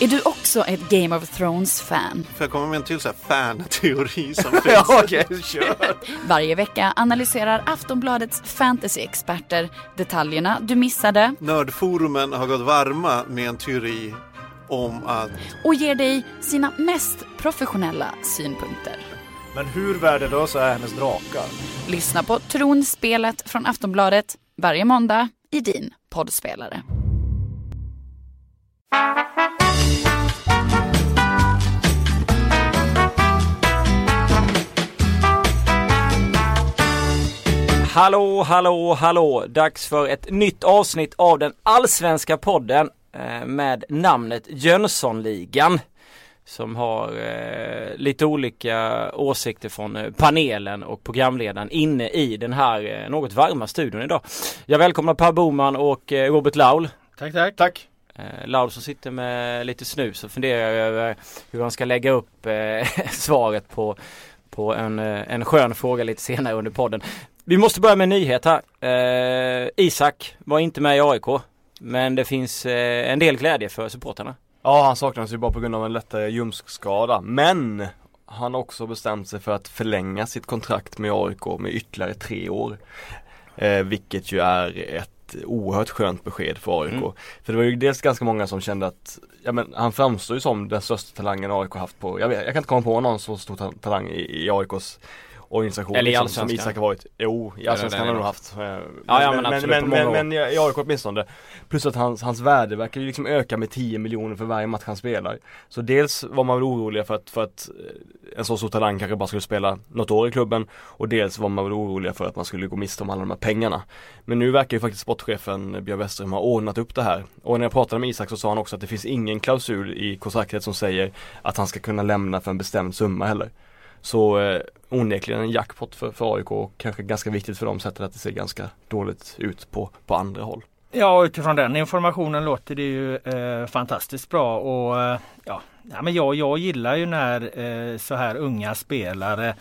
Är du också ett Game of Thrones-fan? Får jag komma med en till så här fan-teori som finns? ja, okej, kör. Varje vecka analyserar Aftonbladets fantasy-experter detaljerna du missade Nördforumen har gått varma med en teori om att och ger dig sina mest professionella synpunkter. Men hur värdelösa är hennes drakar? Lyssna på Tronspelet från Aftonbladet varje måndag i din poddspelare. Hallå, hallå, hallå! Dags för ett nytt avsnitt av den allsvenska podden eh, med namnet Jönssonligan. Som har eh, lite olika åsikter från eh, panelen och programledaren inne i den här eh, något varma studion idag. Jag välkomnar Per Boman och eh, Robert Laul. Tack, tack. Tack. Eh, som sitter med lite snus och funderar över hur han ska lägga upp eh, svaret på, på en, eh, en skön fråga lite senare under podden. Vi måste börja med en nyhet här. Eh, Isak var inte med i AIK. Men det finns eh, en del glädje för supporterna. Ja, han saknas ju bara på grund av en lättare ljumskskada. Men han har också bestämt sig för att förlänga sitt kontrakt med AIK med ytterligare tre år. Eh, vilket ju är ett oerhört skönt besked för AIK. Mm. För det var ju dels ganska många som kände att ja, men han framstår ju som den största talangen AIK haft på, jag, vet, jag kan inte komma på någon så stor ta- talang i, i AIKs organisation Eller i liksom, som. Isak har varit. Jo, i Allsvenskan har han nog haft. Eh, Ja, ja, men men, absolut, men, men, men i AIK åtminstone. Plus att hans, hans värde verkar ju liksom öka med 10 miljoner för varje match han spelar. Så dels var man väl oroliga för att, för att eh, en så stor talang kanske bara skulle spela något år i klubben och dels var man väl oroliga för att man skulle gå miste om alla de här pengarna. Men nu verkar ju faktiskt sportchefen Björn Westerholm ha ordnat upp det här. Och när jag pratade med Isak så sa han också att det finns ingen klausul i kontraktet som säger att han ska kunna lämna för en bestämd summa heller. Så eh, onekligen en jackpot för, för AIK och kanske ganska viktigt för dem sett att det ser ganska dåligt ut på, på andra håll. Ja, utifrån den informationen låter det ju eh, fantastiskt bra och eh, ja, ja, men jag, jag gillar ju när eh, så här unga spelare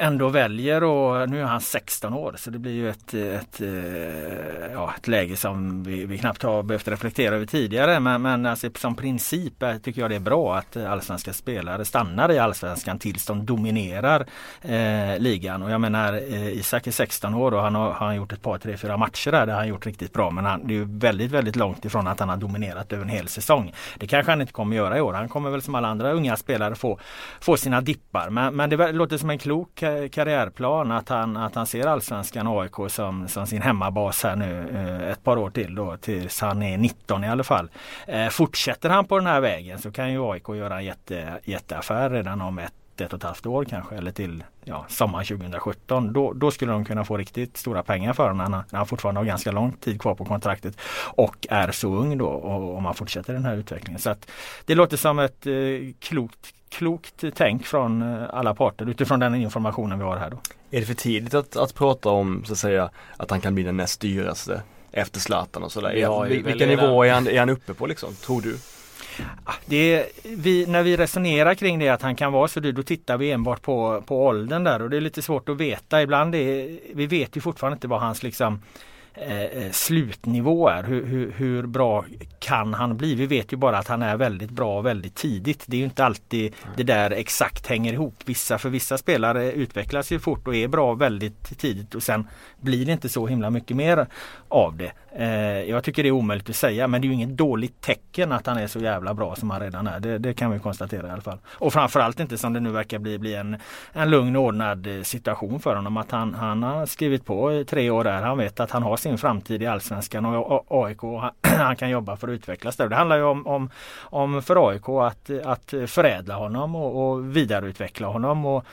ändå väljer och nu är han 16 år så det blir ju ett, ett, eh, ja, ett läge som vi, vi knappt har behövt reflektera över tidigare men, men alltså, som princip eh, tycker jag det är bra att allsvenska spelare stannar i allsvenskan tills de dominerar eh, ligan och jag menar eh, Isak är 16 år och han har, har han gjort ett par, tre, fyra matcher där, där han gjort riktigt bra men han, det är ju väldigt, väldigt långt ifrån att han har dominerat över en hel säsong. Det kanske han inte kommer göra i år. Han kommer väl som alla andra unga spelare få, få sina dippar men, men det låter som en klok karriärplan att han, att han ser allsvenskan och AIK som, som sin hemmabas här nu eh, ett par år till då tills han är 19 i alla fall. Eh, fortsätter han på den här vägen så kan ju AIK göra en jätte, jätteaffär redan om ett ett och ett halvt år kanske eller till ja, sommaren 2017. Då, då skulle de kunna få riktigt stora pengar för honom när han, fortfarande har ganska lång tid kvar på kontraktet och är så ung då om man fortsätter den här utvecklingen. Så att Det låter som ett eh, klokt, klokt tänk från eh, alla parter utifrån den informationen vi har här då. Är det för tidigt att, att prata om så att säga att han kan bli den näst dyraste efter Zlatan och sådär? Vilken nivå är han, är han uppe på liksom, tror du? Ah, Det vi, när vi resonerar kring det att han kan vara så dyr då tittar vi enbart på, på åldern där och det är lite svårt att veta. Ibland är, vi vet ju fortfarande inte vad hans liksom eh, eh, slutnivå är. Hur, hur, hur bra kan han bli? Vi vet ju bara att han är väldigt bra väldigt tidigt. Det är ju inte alltid det där exakt hänger ihop. Vissa, för vissa spelare utvecklas ju fort och är bra väldigt tidigt och sen blir det inte så himla mycket mer av det. Eh, jag tycker det är omöjligt att säga men det är ju inget dåligt tecken att han är så jävla bra som han redan är. Det, det kan vi konstatera i alla fall. Och framförallt inte som det nu verkar bli, bli en, en lugn och ordnad eh, situation för honom. Att han, han har skrivit på i tre år där. Han vet att han har sin framtid i Allsvenskan och AIK. och Han, han kan jobba för att utvecklas där. Det handlar ju om, om, om för AIK att, att förädla honom och, och vidareutveckla honom. Och,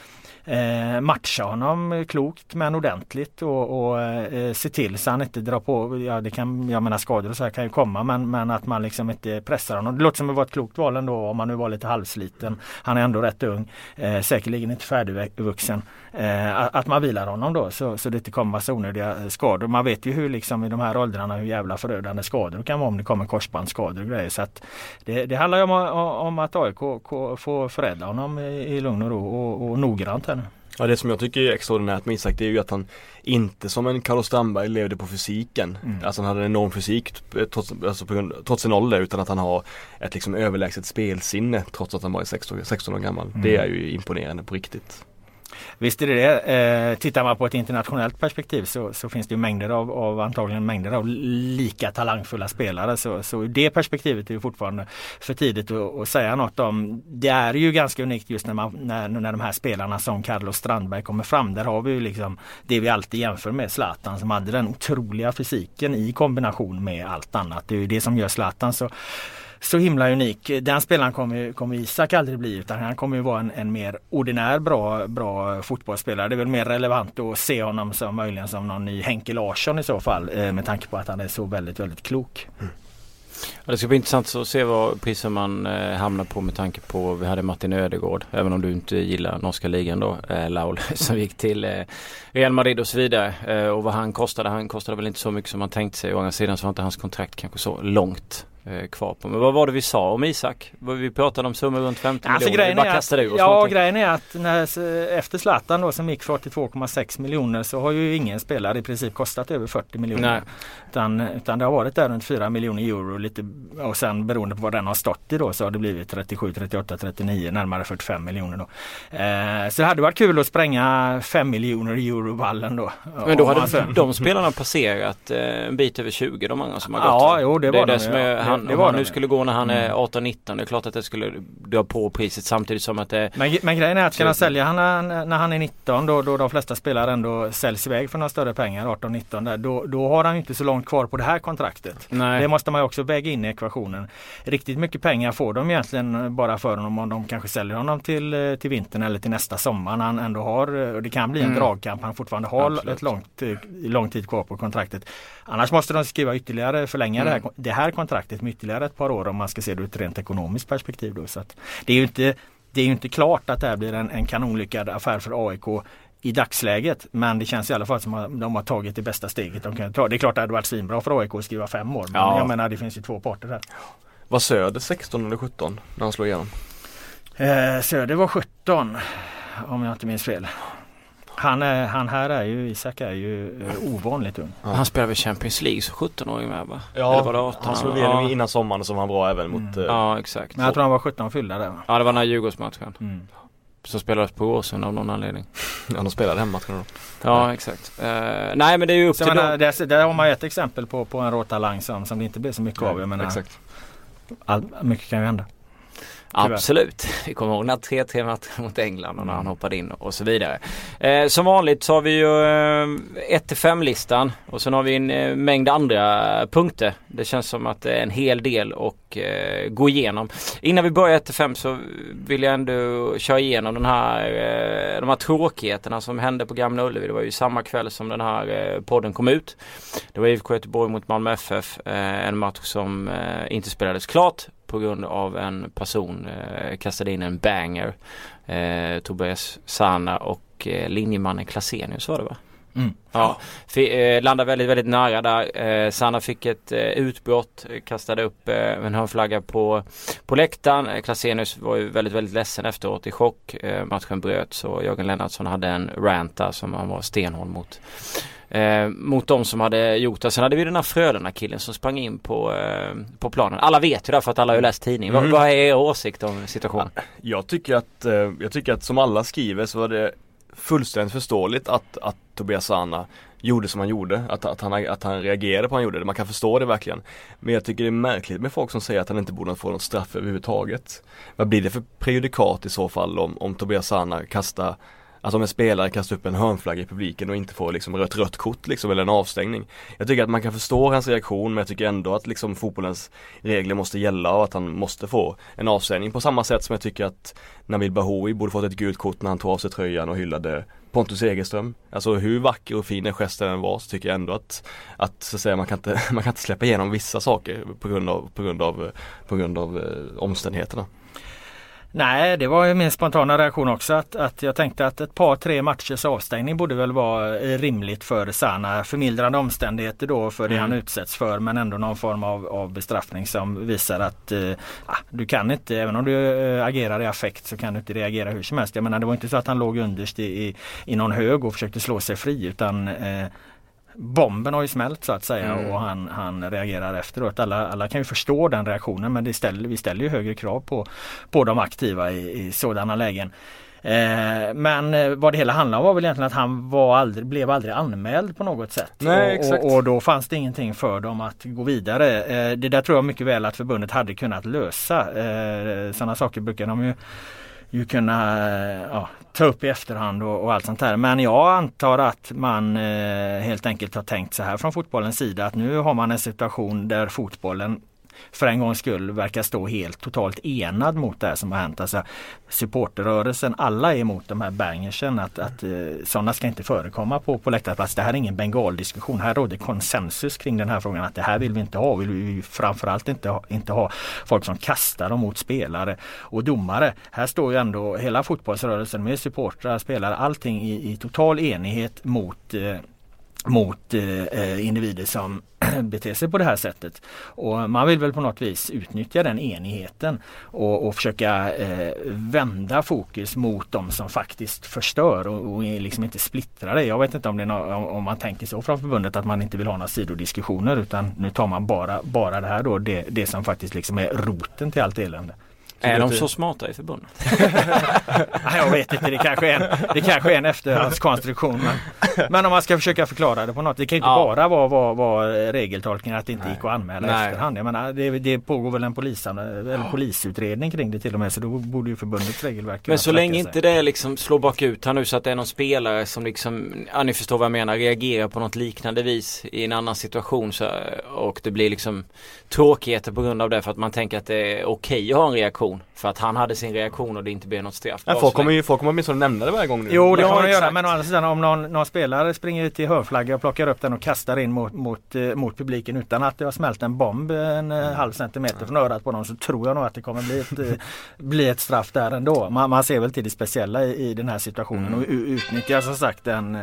eh, matcha honom klokt men ordentligt och, och eh, se till så han inte drar på, ja det kan, jag menar skador och så här kan ju komma men, men att man liksom inte pressar honom. Det låter som att det var ett klokt val ändå om han nu var lite halvsliten. Han är ändå rätt ung, eh, säkerligen inte färdigvuxen. Eh, att- man vilar honom då så, så det inte kommer massa onödiga eh, skador. Man vet ju hur liksom i de här åldrarna hur jävla förödande skador det kan vara om det kommer korsbandsskador och grejer. Så att det, det handlar ju om, om att AIK får förädla honom i, i lugn och ro och, och noggrant här. Ja det som jag tycker är extraordinärt med Isak det är ju att han inte som en Carlos Strandberg levde på fysiken. Mm. Alltså han hade en enorm fysik eh, trots, alltså grund, trots sin ålder utan att han har ett liksom överlägset spelsinne trots att han bara är 16, 16 år gammal. Mm. Det är ju imponerande på riktigt. Visst är det det. Eh, tittar man på ett internationellt perspektiv så, så finns det ju mängder av, av antagligen mängder av lika talangfulla spelare. Så, så ur det perspektivet är det fortfarande för tidigt att, att säga något om. Det är ju ganska unikt just när, man, när, när de här spelarna som Carlos Strandberg kommer fram. Där har vi ju liksom det vi alltid jämför med Zlatan som hade den otroliga fysiken i kombination med allt annat. Det är ju det som gör Zlatan så så himla unik. Den spelaren kommer, kommer Isak aldrig bli utan han kommer ju vara en, en mer ordinär bra, bra fotbollsspelare. Det är väl mer relevant att se honom som möjligen som någon ny Henke Larsson i så fall eh, med tanke på att han är så väldigt, väldigt klok. Ja, det ska bli intressant att se vad priser man eh, hamnar på med tanke på vi hade Martin Ödegård även om du inte gillar norska ligan då eh, Laul som gick till eh, Real Madrid och så vidare eh, och vad han kostade. Han kostade väl inte så mycket som man tänkte sig. Å andra sidan så var inte hans kontrakt kanske så långt kvar på. Men vad var det vi sa om Isak? Vi pratade om summor runt 50 Alltså miljoner. Grejen, är ur att, oss ja, någonting. grejen är att när, efter Zlatan då som gick för 82,6 miljoner så har ju ingen spelare i princip kostat över 40 miljoner. Nej. Utan, utan det har varit där runt 4 miljoner euro lite, och sen beroende på vad den har stått i då så har det blivit 37, 38, 39 närmare 45 miljoner då. Eh, så det hade varit kul att spränga 5 miljoner eurovallen då. Men då hade de spelarna passerat eh, en bit över 20 de andra som har gått. Ja, jo, det var det de, som är, han, det om var han nu skulle gå när han är Mm. 18-19 det är klart att det skulle dra på priset samtidigt som att det Men, men grejen är att ska han sälja han när, när han är 19 då, då de flesta spelare ändå säljs iväg för några större pengar 18-19 där, då, då har han ju inte så långt kvar på det här kontraktet. Nej. Det måste man ju också väga in i ekvationen. Riktigt mycket pengar får de egentligen bara för honom om de kanske säljer honom till, eh, till vintern eller till nästa sommar när han ändå har, eh, och det kan bli en Mm. dragkamp, han fortfarande har Absolut. ett långt, eh, lång tid kvar på kontraktet. Annars måste de skriva ytterligare, förlänga det, här, Mm. det här kontraktet med ytterligare ett par år om man ska se det ur ett rent ekonomiskt perspektiv. Då. Så det är ju inte det är inte klart att det här blir en, en kanonlyckad affär för AIK i dagsläget. Men det känns i alla fall som att de har tagit det bästa steget de kan ta. Det är klart att det hade varit svinbra för AIK att skriva fem år. Men Ja. jag menar det finns ju två parter här. Var Söder 16 eller 17 när han slog igenom? Eh, Söder var 17 om jag inte minns fel. Han, är, han här är ju, Isak är ju eh, ovanligt ung. Ja. Han spelade väl Champions League som 17-åring med va? Eller var det 18? han slog igenom ja. innan sommaren som var bra även mot Mm. eh, Ja exakt. Men jag tror han var 17 fyllda där va? Ja det var den här Djurgårdsmatchen. Mm. Som spelades på Åsen av någon anledning. Ja de spelade hemma tror jag. Ja exakt. Eh, nej men det är ju upp Så till menar, dem. där, där har man ju ett exempel på, på en rå talang som, som det inte blir så mycket av. Jag menar, Exakt. all, mycket kan ju hända. Tyvärr. Absolut. Vi kommer ihåg den 3-3 matchen mot England och när han Mm. hoppade in och så vidare. Eh, som vanligt så har vi ju eh, 1-5 listan och sen har vi en eh, mängd andra punkter. Det känns som att det är en hel del att eh, gå igenom. Innan vi börjar 1-5 så vill jag ändå köra igenom den här, eh, de här tråkigheterna som hände på Gamla Ullevi. Det var ju samma kväll som den här eh, podden kom ut. Det var IFK Göteborg mot Malmö FF. Eh, en match som eh, inte spelades klart på grund av en person eh, kastade in en banger. Eh, Tobias Sana och eh, linjemannen Klasenius var det va? Mm. Ja, F- eh, landade väldigt, väldigt nära där. Eh, Sanna fick ett eh, utbrott, kastade upp en hörnflagga på, på läktaren. Klasenius var ju väldigt, väldigt ledsen efteråt i chock. Matchen bröts och Jörgen Lennartsson hade en rant där som han var stenhård mot. Eh, mot de som hade gjort det. Sen hade vi den här Frölunda-killen som sprang in på, eh, på planen. Alla vet ju det för att alla har läst tidningen. Mm. Vad, vad är er åsikt om situationen? Jag tycker att, eh, jag tycker att som alla skriver så var det fullständigt förståeligt att, att Tobias Sana gjorde som han gjorde, att, att, han, att han reagerade på vad han gjorde. Man kan förstå det verkligen. Men jag tycker det är märkligt med folk som säger att han inte borde få något straff överhuvudtaget. Vad blir det för prejudikat i så fall om, om Tobias Sana kastar Alltså om en spelare kastar upp en hörnflagga i publiken och inte får liksom rött rött kort liksom eller en avstängning. Jag tycker att man kan förstå hans reaktion men jag tycker ändå att liksom fotbollens regler måste gälla och att han måste få en avstängning på samma sätt som jag tycker att Nabil Bahoui borde fått ett gult kort när han tog av sig tröjan och hyllade Pontus Egerström. Alltså hur vacker och fin den gesten än var så tycker jag ändå att, att så att säga, man, kan inte, man kan inte släppa igenom vissa saker på grund av, på grund av, på grund av eh, omständigheterna. Nej, det var ju min spontana reaktion också att, att jag tänkte att ett par tre matchers avstängning borde väl vara eh, rimligt för Sana. Förmildrande omständigheter då för det Mm. han utsätts för men ändå någon form av, av bestraffning som visar att eh, ah, du kan inte, även om du eh, agerar i affekt så kan du inte reagera hur som helst. Jag menar det var inte så att han låg underst i, i, i någon hög och försökte slå sig fri utan eh, Bomben har ju smält så att säga Mm. och han, han reagerar efteråt. Alla, alla kan ju förstå den reaktionen men det ställer, vi ställer ju högre krav på, på de aktiva i, i sådana lägen. Eh, men eh, vad det hela handlar om var väl egentligen att han var aldrig, blev aldrig anmäld på något sätt. Nej, och, och, och då fanns det ingenting för dem att gå vidare. Eh, det där tror jag mycket väl att förbundet hade kunnat lösa. Eh, sådana saker brukar de ju ju kunna ja, ta upp i efterhand och, och allt sånt här. Men jag antar att man eh, helt enkelt har tänkt så här från fotbollens sida att nu har man en situation där fotbollen för en gångs skull verkar stå helt totalt enad mot det här som har hänt. Alltså, supporterrörelsen, alla är emot de här bangersen att, att eh, sådana ska inte förekomma på, på läktarplats. Det här är ingen bengaldiskussion. Här råder konsensus kring den här frågan att det här vill vi inte ha. Vi vill framförallt inte ha, inte ha folk som kastar dem mot spelare och domare. Här står ju ändå hela fotbollsrörelsen med supportrar, spelare, allting i, i total enighet mot eh, mot eh, eh, individer som beter sig på det här sättet. Och man vill väl på något vis utnyttja den enigheten och, och försöka eh, vända fokus mot de som faktiskt förstör och, och är liksom inte splittra det. Jag vet inte om, det är om, om man tänker så från förbundet att man inte vill ha några sidodiskussioner utan nu tar man bara, bara det här då, det, det som faktiskt liksom är roten till allt elände. Är de så smarta i förbundet? Nej, jag vet inte, det kanske är en, det kanske är en efterhandskonstruktion. Men, men om man ska försöka förklara det på något. Det kan inte Ja. bara vara, vara, vara regeltolkningen att det inte gick att anmäla Nej. efterhand. Jag menar, det, det pågår väl en polisan, eller polisutredning kring det till och med så då borde ju förbundets regelverk Men så länge sig. inte det liksom slår bakut här nu så att det är någon spelare som liksom, ja ni förstår vad jag menar, reagerar på något liknande vis i en annan situation så, och det blir liksom tråkigheter på grund av det för att man tänker att det är okej att ha en reaktion. För att han hade sin reaktion och det inte blev något straff. Ja, folk så kommer ju folk kommer åtminstone nämna det varje gång nu. Jo det Ja, kan man göra men å andra sidan om någon, någon spelare springer ut till hörflagga och plockar upp den och kastar in mot, mot, eh, mot publiken utan att det har smält en bomb en eh, halv centimeter från örat på dem så tror jag nog att det kommer bli ett, eh, bli ett straff där ändå. Man, man ser väl till det speciella i, i den här situationen och u- utnyttjar som sagt den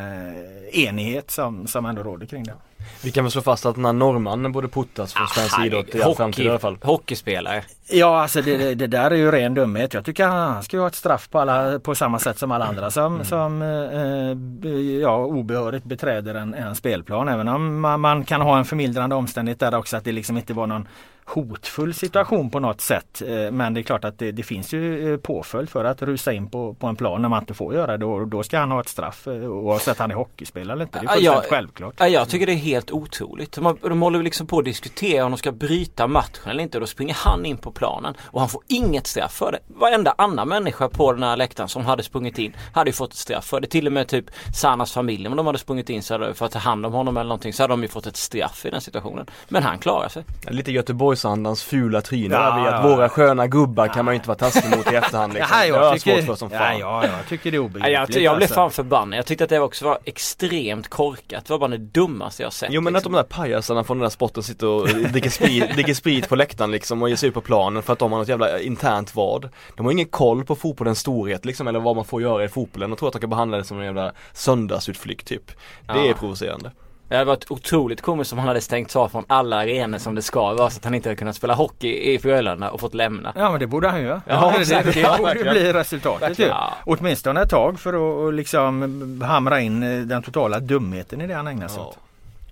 enighet som, som ändå råder kring det. Vi kan väl slå fast att den här norrmannen borde puttas från svensk Ah, idrott i all framtid i alla fall. Hockeyspelare. Ja alltså det, det, där är ju ren dumhet. Jag tycker han ska ju ha ett straff på, alla, på samma sätt som alla andra som, som eh, b- ja, obehörigt beträder en, en spelplan. Även om man, man kan ha en förmildrande omständighet där också att det liksom inte var någon hotfull situation på något sätt. Eh, Men det är klart att det, det finns ju eh, påföljd för att rusa in på, på en plan när man inte får göra det. Och då ska han ha ett straff eh, oavsett han är hockeyspelare eller inte. Det är Ja, fullständigt jag- självklart. Ja, jag tycker det är helt otroligt. De, de håller liksom på att diskutera om de ska bryta matchen eller inte. Då springer han in på planen och han får inget straff för det. Varenda annan människa på den här läktaren som hade sprungit in hade ju fått ett straff för det. Till och med typ Sanas familj om de hade sprungit in så hade, för att ta hand om honom eller någonting så hade de ju fått ett straff i den situationen. Men han klarar sig. Lite Göteborgsandans fula tryne Ja, där att ja, våra ja. sköna gubbar kan man ju inte vara taskig mot i efterhand liksom. Ja, har jag tycker, svårt för som ja, fan. ja, jag tycker det är Ja, obegripligt. jag, jag blev alltså. fan förbannad. Jag tyckte att det också var extremt korkat. Det var bara det dummaste jag sett. Jo men att liksom. de där pajasarna från den där sporten sitter och dricker sprit, dricker sprit på läktaren liksom och ger sig ut på planen för att de har något jävla internt vad. De har ingen koll på fotbollens storhet liksom eller vad man får göra i fotbollen och tror att de kan behandla det som en jävla söndagsutflykt typ. Det Ja. är provocerande. Det hade varit otroligt komiskt om han hade stängt av från alla arenor som det ska vara så att han inte hade kunnat spela hockey i Frölunda och fått lämna. Ja men det borde han ju göra. Ja, det, exakt. det, det Ja, borde bli resultatet ju. Ja. Åtminstone ett tag för att liksom hamra in eh, den totala dumheten i det han ägnar sig åt.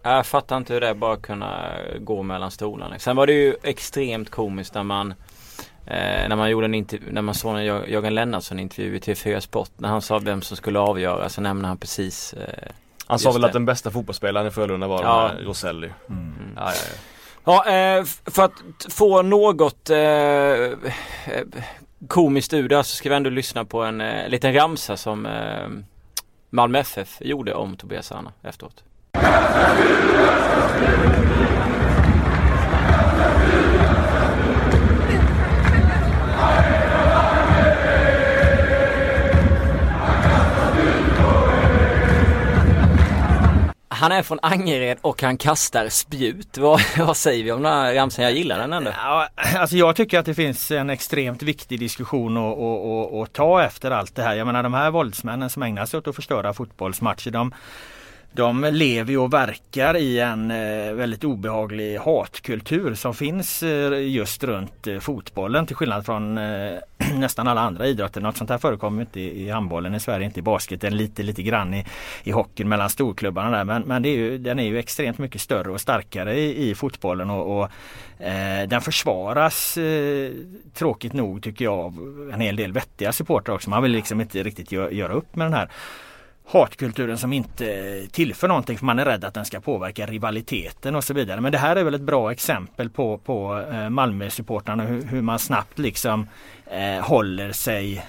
Jag fattar inte hur det bara kunna gå mellan stolarna. Sen var det ju extremt komiskt när man Eh, när man gjorde en intervju, när man såg en Jör- Jörgen Lennartsson intervju i TV4 Sport när han sa vem som skulle avgöra så nämnde han precis eh, Han sa Just väl det. att den bästa fotbollsspelaren i Frölunda var Ja. ja. Roselli. Mm. Ja, ja, ja. Ja, eh, för att få något eh, eh, komiskt ur det så ska vi ändå lyssna på en eh, liten ramsa som eh, Malmö FF gjorde om Tobias Sana efteråt. Han är från Angered och han kastar spjut. Vad, vad säger vi om den här ramsan? Jag gillar den ändå. Ja, alltså jag tycker att det finns en extremt viktig diskussion att, att, att, att ta efter allt det här. Jag menar de här våldsmännen som ägnar sig åt att förstöra fotbollsmatcher. De, de lever och verkar i en eh, väldigt obehaglig hatkultur som finns eh, just runt eh, fotbollen till skillnad från nästan alla andra idrotter. Något sånt här förekommer inte i handbollen i Sverige, inte i basketen, lite lite grann i, i hockeyn mellan storklubbarna där. Men, men det är ju, den är ju extremt mycket större och starkare i, i fotbollen och, och eh, den försvaras eh, tråkigt nog tycker jag av en hel del vettiga supportrar också. Man vill liksom inte riktigt gö göra upp med den här hatkulturen som inte tillför någonting för man är rädd att den ska påverka rivaliteten och så vidare. Men det här är väl ett bra exempel på, på eh, Malmö-supportrarna hur, hur, man snabbt liksom eh, håller sig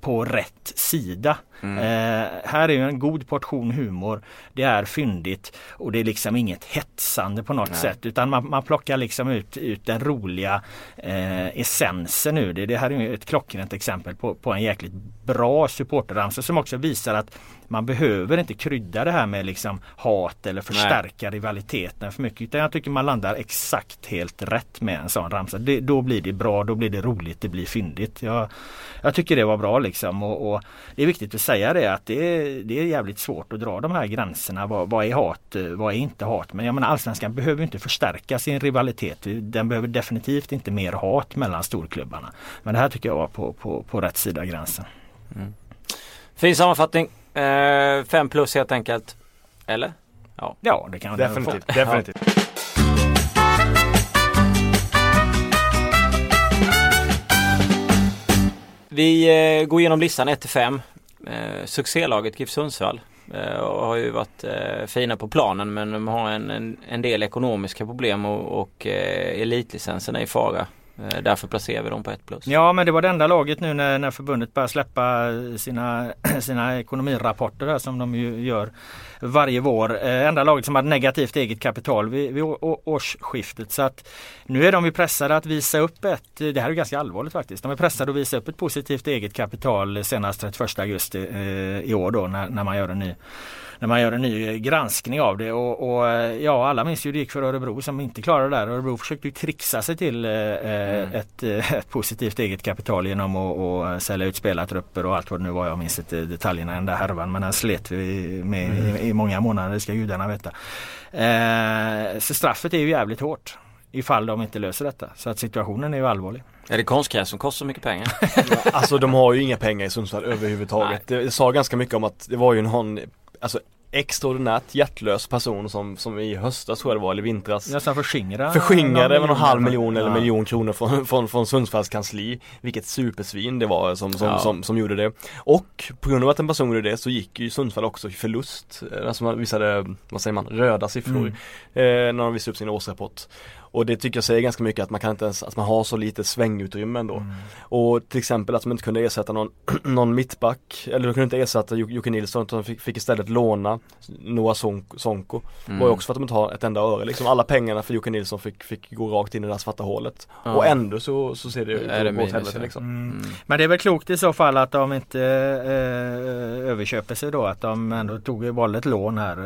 på rätt sida. Mm. Eh, här är en god portion humor. Det är fyndigt och det är liksom inget hetsande på något Nej. sätt utan man, man plockar liksom ut, ut den roliga eh, essensen ur det. Det här är ett klockrent exempel på, på en jäkligt bra supporterramsa som också visar att man behöver inte krydda det här med liksom hat eller förstärka Nej. rivaliteten för mycket. Utan jag tycker man landar exakt helt rätt med en sån ramsa. Det, då blir det bra, då blir det roligt, det blir fyndigt. Jag, jag tycker det var bra liksom. Och, och, Det är viktigt att säga det att det är, det är jävligt svårt att dra de här gränserna. Vad, vad är hat? Vad är inte hat? Men jag menar allsvenskan behöver inte förstärka sin rivalitet. Den behöver definitivt inte mer hat mellan storklubbarna. Men det här tycker jag var på, på, på rätt sida gränsen. Mm. Fin sammanfattning. Eh, fem plus helt enkelt. Eller? Ja, ja det kan definitivt. definitivt. Vi eh, går igenom listan 1 5. Eh, succélaget GIF Sundsvall eh, har ju varit eh, fina på planen men de har en, en, en del ekonomiska problem och, och eh, elitlicensen är i fara. Eh, därför placerar vi dem på 1 plus. Ja men det var det enda laget nu när, när förbundet börjar släppa sina, sina ekonomirapporter där, som de ju gör varje vår. Eh, enda laget som hade negativt eget kapital vid, vid årsskiftet. Så att nu är de ju pressade att visa upp ett, det här är ganska allvarligt faktiskt, de är pressade att visa upp ett positivt eget kapital senast 31 augusti eh, i år då när, när man gör en ny när man gör en ny granskning av det. Och, och ja, alla minns ju det gick för Örebro som inte klarade det där. Örebro försökte ju trixa sig till eh, mm. ett, eh, ett, positivt eget kapital genom att, att sälja ut spelartrupper och allt vad det nu var. Jag minns inte detaljerna i den där härvan men den slet vi med mm. i, i, många månader, det ska gudarna veta. Eh, så straffet är ju jävligt hårt ifall de inte löser detta. Så att situationen är ju allvarlig. Är det konstgräs som kostar så mycket pengar? alltså de har ju inga pengar i Sundsvall överhuvudtaget. Nej. Det sa ganska mycket om att det var ju någon alltså extraordinärt hjärtlös person som, som i höstas tror jag det var, eller vintras Nästan förskingrade Förskingrade med någon halv miljon eller ja. miljon kronor från, från, från Sundsvalls kansli Vilket supersvin det var som, som, ja. som, som, gjorde det Och på grund av att en person gjorde det så gick ju Sundsvall också i förlust Alltså man visade, vad säger man, röda siffror mm. eh, När de visade upp sin årsrapport och det tycker jag säger ganska mycket att man kan inte ens, att man har så lite svängutrymme ändå. Mm. Och till exempel att man inte kunde ersätta någon, någon mittback, eller de kunde inte ersätta Jocke Nilsson utan fick, fick istället låna Noah Sonko. Mm. var ju också för att de inte har ett enda öre liksom. Alla pengarna för Jocke Nilsson fick, fick gå rakt in i det där svarta hålet. Mm. Och ändå så, så ser det ut att gå åt helvete liksom. Mm. mm. Men det är väl klokt i så fall att de inte eh, överköper sig då. Att de ändå tog valde ett lån här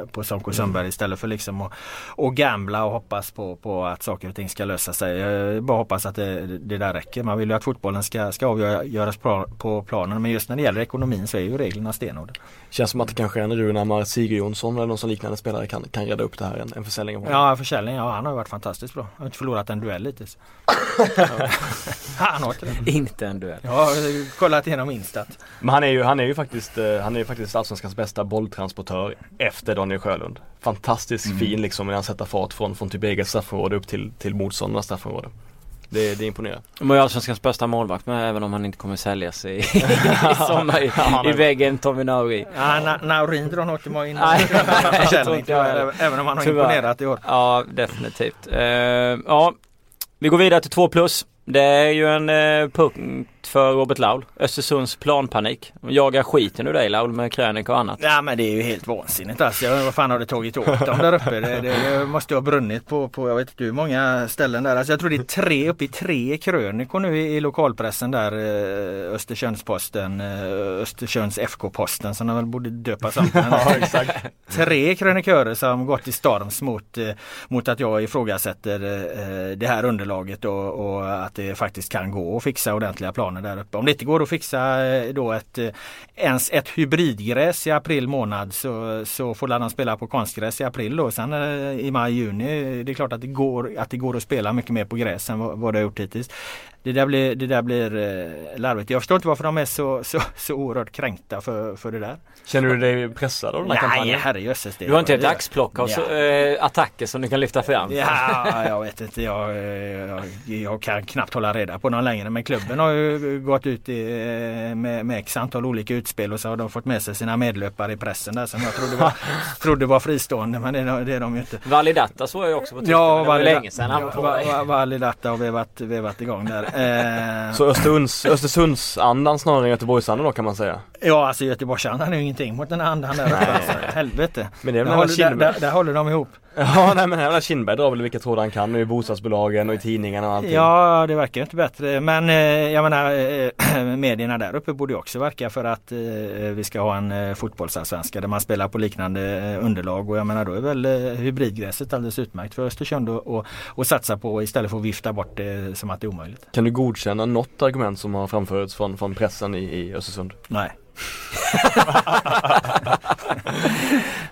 eh, på Sonko Sundberg istället för liksom att och gambla och hoppas på på, att saker och ting ska lösa sig. Jag bara hoppas att det, det där räcker. Man vill ju att fotbollen ska, ska avgöras på planen men just när det gäller ekonomin så är ju reglerna stenhårda. Känns som att det kanske en Runamar Sigurjonsson eller någon sån liknande spelare kan, kan reda upp det här, en, en försäljning av honom. Ja, försäljning, ja han har varit fantastiskt bra. Han har inte förlorat en duell hittills. han har inte. Inte en duell. Jag har kollat igenom Instat. Men han är ju, han är ju faktiskt, eh, han är ju faktiskt Allsvenskans bästa bolltransportör efter Daniel Sjölund. Fantastiskt mm. fin liksom när han sätter fart från, från typ eget straffområde upp till, till motståndarnas straffområde. Det, det imponerar. Han är allsvenskans bästa målvakt men även om han inte kommer säljas i, i sommar i, i väggen Tommy Nauri. Ja, Naurin drar nog inte in även om han har Tyvärr. imponerat i år. Ja definitivt. Uh, ja, vi går vidare till 2 plus. Det är ju en uh, punkt för Robert Laul. Östersunds planpanik. De jagar skiten ur dig Laul med krönika och annat. Ja men det är ju helt vansinnigt alltså. Vad fan har det tagit åt dem där uppe? Det, det, det måste ju ha brunnit på, på jag vet inte hur många ställen där. Alltså jag tror det är tre, uppe i tre krönikor nu i, i lokalpressen där. Eh, Östersundsposten, eh, Östersunds FK-posten som de väl borde döpas om. Ja, exakt. tre krönikörer som gått i storms mot, eh, mot att jag ifrågasätter det här underlaget och, och att det faktiskt kan gå att fixa ordentliga planer där uppe. Om det inte går att fixa eh, då ett, eh, ens ett hybridgräs i april månad så, så får de spela på konstgräs i april då. Sen eh, i maj, juni, det är klart att det går att, det går att spela mycket mer på gräs än vad, vad det har gjort hittills. Det där blir, det där blir eh, larvigt. Jag förstår inte varför de är så, så, så oerhört kränkta för, för det där. Känner du dig pressad av den här Nej kampanjen? herrejösses. det- Du har inte ett axplock av Ja. så, eh, attacker som du kan lyfta fram? Ja, jag vet inte. Jag, eh, jag, jag kan knappt hålla reda på någon längre. Men klubben har ju gått ut i, med, med x antal olika utspel och så har de fått med sig sina medlöpare i pressen där som jag trodde var, trodde var fristående. Men det, är- det är de ju inte. Validata såg jag också på Twitter. Ja, men det var Valida- länge sedan va- Validata har vevat, vevat igång där. Eh, Så Östersunds, Östersundsandan snarare än Göteborgsandan då kan man säga. ja, alltså Göteborgsandan är ju ingenting mot den andan där uppe. Alltså, helvete. Men det är väl Där håller, där, där håller de ihop. Ja nej men här Kindberg drar väl vilka trådar han kan nu i bostadsbolagen och i tidningarna och allting. Ja, det verkar inte bättre. Men eh, jag menar eh, medierna där uppe borde ju också verka för att eh, vi ska ha en eh, fotbollsallsvenska där man spelar på liknande underlag. Och jag menar då är väl hybridgräset alldeles utmärkt för Östersund att och, och satsa på istället för att vifta bort det som att det är omöjligt. Kan du godkänna något argument som har framförts från, från pressen i, i Östersund? Nej.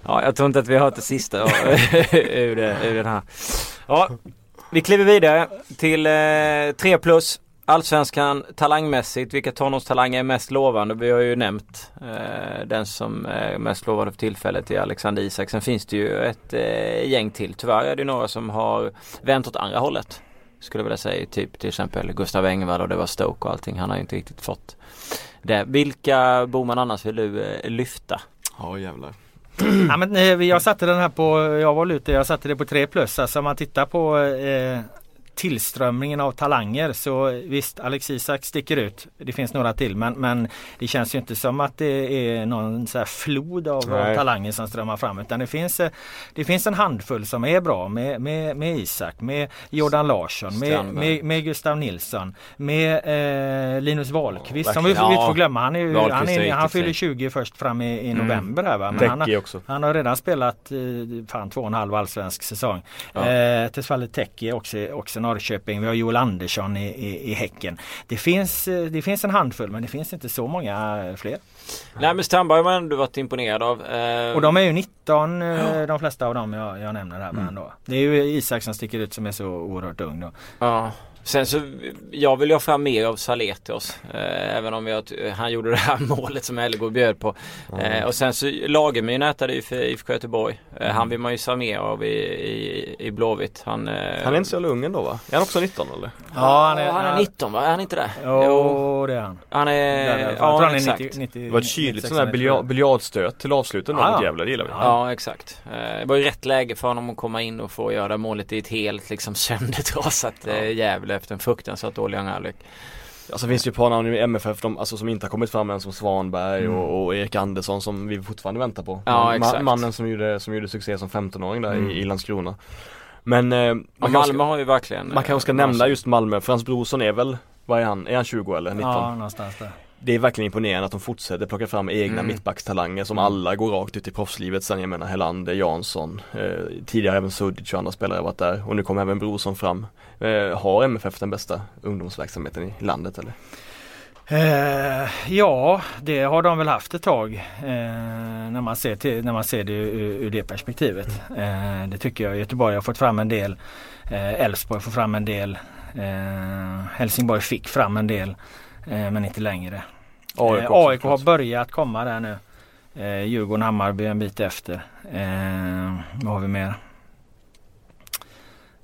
Ja, jag tror inte att vi har hört det sista ur, ur den här. Ja, vi kliver vidare till eh, 3 plus. Allsvenskan talangmässigt, vilka tonårstalanger är mest lovande? Vi har ju nämnt eh, den som är mest lovande för tillfället är Alexander Isak. Sen finns det ju ett eh, gäng till. Tyvärr är det några som har vänt åt andra hållet. Skulle jag vilja säga. Typ till exempel Gustav Engvall och det var Stoke och allting. Han har ju inte riktigt fått det. Vilka Boman annars vill du eh, lyfta? Ja jävlar. Ja, men, eh, jag satte den här på, jag var ute, jag satte det på 3 plus. Alltså om man tittar på eh, tillströmningen av talanger så visst Alex Isak sticker ut. Det finns några till men, men det känns ju inte som att det är någon så flod av, Nej. talanger som strömmar fram utan det finns, eh, det finns en handfull som är bra med, med, med Isak, med Jordan Larsson, med, med, med Gustav Nilsson, med eh, Linus Wahlqvist Ja, som vi, vi inte får glömma. Han, är ju, han, är han fyller fin. 20 först fram i, i Mm. november här va. Men han, har- han har redan spelat eh, fan två och en halv allsvensk säsong. Ja. Eh, Tesfaye Teki också, också Norrköping. Vi har Joel Andersson i, i, i Häcken. Det finns, eh, det finns en handfull men det finns inte så många eh, fler. Nej men Strandberg har man ändå varit imponerad av. Eh, Och de är ju 19 eh, de flesta av dem jag, jag nämner här. Mm. Då. Det är ju Isak som sticker ut som är så oerhört ung då. Ja. Sen så, jag vill ju ha fram mer av Saletios. Eh, även om jag, han gjorde det här målet som Elgård bjöd på. Eh, och sen så Lagemyr nätade ju för IFK Göteborg. Eh, Han vill man ju ha mer av i, i, i Blåvitt. Han, eh, Han är inte så jävla ung ändå va? Är han också 19 eller? Ja, han är, han är 19 va? Är han inte det? Jo, det är han. Han är, där. Jag ja tror han är exakt. 90, 90, Det var ett kyligt 96, sån där biljard, biljardstöt till avsluten Ja, mot ja. Gävle, det gillar vi. Ja exakt. Eh, Det var ju rätt läge för honom att komma in och få göra målet i ett helt liksom söndertrasat eh, Gävle efter en fruktansvärt dålig halvlek. Alltså finns det ju ett par namn i MFF de, alltså, som inte har kommit fram än som Svanberg Mm. och, och Erik Andersson som vi fortfarande väntar på. Ja, Ma- exakt. mannen som gjorde, som gjorde succé som 15-åring där Mm. i, i Landskrona. Men eh, man, Malmö ska, har ju verkligen man kanske ska eh, nämna just Malmö. Frans Brorsson är väl, vad är han? Är han 20 eller 19? Ja, någonstans där. Det är verkligen imponerande att de fortsätter plocka fram egna Mm. mittbackstalanger som Mm. alla går rakt ut i proffslivet. Sen jag menar Helander, Jansson, eh, tidigare även Sudic och andra spelare har varit där och nu kommer även Brorsson fram. Eh, har MFF den bästa ungdomsverksamheten i landet eller? Eh, ja, det har de väl haft ett tag eh, när, man ser till, när man ser det ur, ur det perspektivet. Eh, det tycker jag. Göteborg har fått fram en del. Eh, Elfsborg får fram en del. Eh, Helsingborg fick fram en del eh, men inte längre. AIK Eh, också, AIK har börjat komma där nu. Eh, Djurgården, Hammarby en bit efter. Eh, vad har vi mer?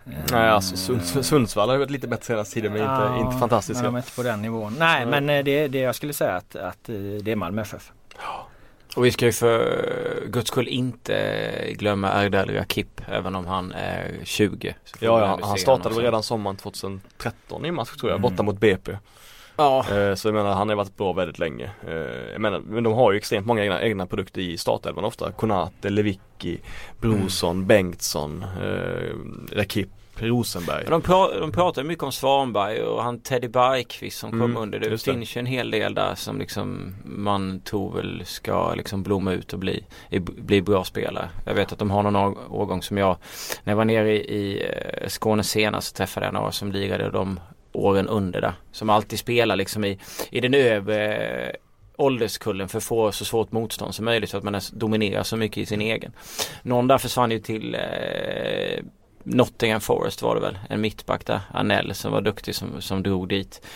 Eh, Nej alltså Sunds, Sundsvall har ju varit lite bättre senaste tiden men ja, inte, inte fantastiska. Men de är inte på den nivån. Nej Nej. men eh, det, det jag skulle säga att, att det är Malmö FF. Och vi ska ju för guds skull inte glömma Erdal Rakip även om han är 20. Så får Ja, ja han startade väl redan sommaren 2013 i match tror jag, Mm. borta mot BP. Ja. Eh, Så jag menar han har varit bra väldigt länge. Eh, Jag menar, men de har ju extremt många egna, egna produkter i startelvan ofta. Konate, Lewicki, Brorsson, Bengtsson, eh, Rakip, Rosenberg. Men De, pra de pratar mycket om Svanberg och han Teddy Bergqvist som kom Mm, under. Det det. finns ju en hel del där som liksom man tror väl ska liksom blomma ut och bli, bli bra spelare. Jag vet att de har någon år- årgång som jag, när jag var nere i, i eh, Skåne senast så träffade jag några som lirade de åren under där. Som alltid spelar liksom i, i den övre eh, ålderskullen för att få så svårt motstånd som möjligt så att man dominerar så mycket i sin egen. Någon där försvann ju till eh, Nottingham Forest var det väl, en mittback där, Anell som var duktig som, som drog dit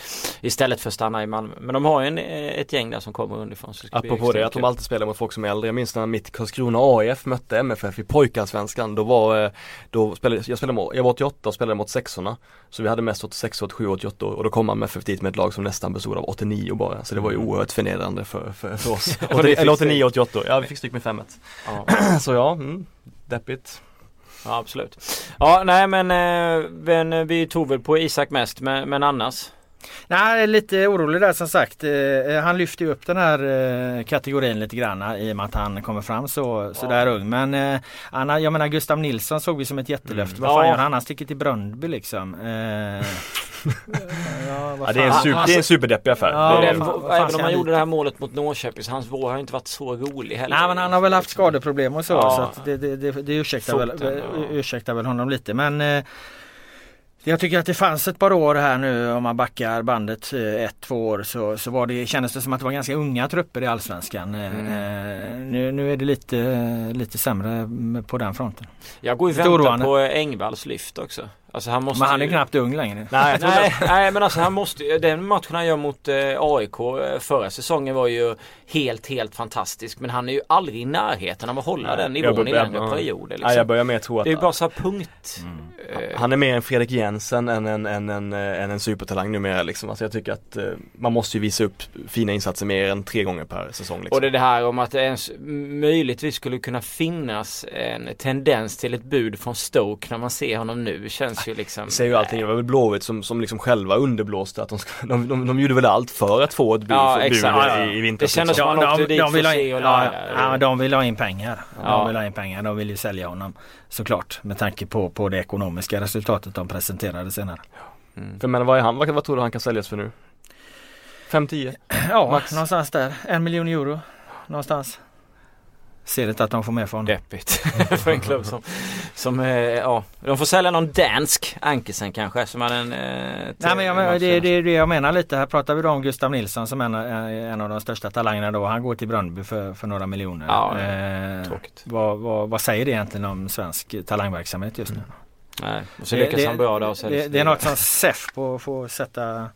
Istället för att stanna i Malmö. Men de har ju en, eh, ett gäng där som kommer underifrån. Så det Apropå det att de alltid spelar mot folk som är äldre. Jag minns när mitt Karlskrona AIF mötte MFF i pojkarsvenskan. Då var, eh, då spelade, jag spelade mot, jag var 88 och spelade mot sexorna. Så vi hade mest 86, 87, 88 och då kom MFF dit med ett lag som nästan bestod av 89 bara. Så det var ju oerhört förnedrande för, för, för oss. Eller 89, stryk. 88. Ja vi fick stryk med 5 Ja. Så ja, mm, deppigt. Ja absolut. Ja nej men, eh, men eh, vi tog väl på Isak mest men, men annars. Nej, lite orolig där som sagt. Eh, Han lyfter ju upp den här eh, kategorin lite grann i och med att han kommer fram så, så där ung. Men eh, han, jag menar Gustav Nilsson såg vi som ett jättelöfte. Vad fan Ja. gör han? Han sticker till Bröndby liksom. Eh, ja, vad Ja, det, är en super, det är en superdeppig affär. Ja, det är, fan även om han gjorde det här målet mot Norrköping så hans vår har inte varit så rolig heller. Nej men han har väl haft skadeproblem och så. Ja. så att det, det, det, det ursäktar, väl, Foten, ja. ursäktar väl honom lite. Men eh, jag tycker att det fanns ett par år här nu om man backar bandet eh, ett, två år så, så var det, kändes det som att det var ganska unga trupper i Allsvenskan. Eh, Mm. eh, nu, nu är det lite, lite sämre på den fronten. Jag går ju och väntar på Engvalls lyft också. Alltså han måste Men han är ju- knappt ung längre. nej, Nej, nej men alltså han måste Den matchen han gör mot eh, AIK eh, förra säsongen var ju helt helt fantastisk. Men han är ju aldrig i närheten av att hålla Nej, den jag nivån i börjar- längre ja. perioder. Nej, Liksom. jag börjar med att tro att Det är ju bara så här punkt. eh, Han är mer en Fredrik Jensen än en, än en, eh, än en supertalang numera liksom. Alltså jag tycker att eh, man måste ju visa upp fina insatser mer än tre gånger per säsong liksom. Och det är det här om att det ens möjligtvis skulle kunna finnas en tendens till ett bud från Stoke när man ser honom nu känns ju liksom säger ju allting, det var väl Blåvitt som, som liksom själva underblåste att de, ska, de, de, de gjorde väl allt för att få ett bud, Ja, bud exakt. i, i vintras. Det kändes som- man åkte dit för att se och ja, lära. ja, men de vill ha in pengar. Ja. De vill ha in pengar. De vill ju sälja honom såklart med tanke på, på det ekonomiska resultatet de presenterade senare. Mm. För menar vad är han, vad, vad tror du han kan säljas för nu? 5-10? Ja, Max. någonstans där. En miljon euro. Någonstans. Ser inte att de får med honom. Deppigt för en klubb som, som eh, ja, de får sälja någon dansk Ankesen kanske som hade en eh, Nej men jag, det, det är det jag menar lite. Här pratar vi då om Gustav Nilsson som en, en av de största talangerna då. Han går till Bröndby för, för några miljoner. Ja, eh, Tråkigt. vad, vad, vad säger det egentligen om svensk talangverksamhet just nu? Nej, och så lyckas han bra där och det, det är något som SEF på får sätta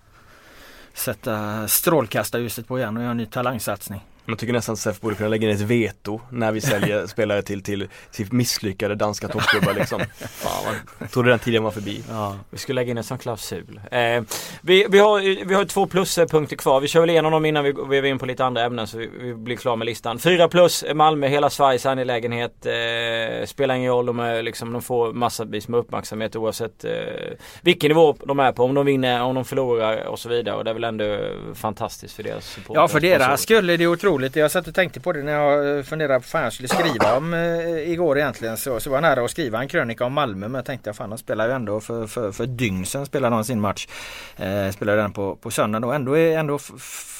Sätta strålkastarljuset på igen och göra en ny talangsatsning. Man tycker nästan att SEF borde kunna lägga in ett veto när vi säljer spelare till, till, till misslyckade danska toppklubbar liksom. Fan, man trodde den tiden var förbi. Ja. Vi skulle lägga in en sån klausul. Eh, vi, vi, har, vi har två pluspunkter kvar. Vi kör väl igenom dem innan vi går in på lite andra ämnen så vi, vi blir klara med listan. Fyra plus Malmö, hela Sveriges angelägenhet. Eh, spelar ingen roll, de, är, liksom, de får massvis med uppmärksamhet oavsett eh, vilken nivå de är på. Om de vinner, om de förlorar och så vidare. Och det är väl ändå fantastiskt för deras support. Ja för deras skull är det otroligt. Jag satt och tänkte på det när jag eh, funderade på vad jag skulle skriva om eh, igår egentligen. Så, så var jag nära att skriva en krönika om Malmö men jag tänkte att fan de spelar ju ändå för, för, för ett dygn sedan spelade de sin match. Eh, spelade den på, på söndag då. Ändå är ändå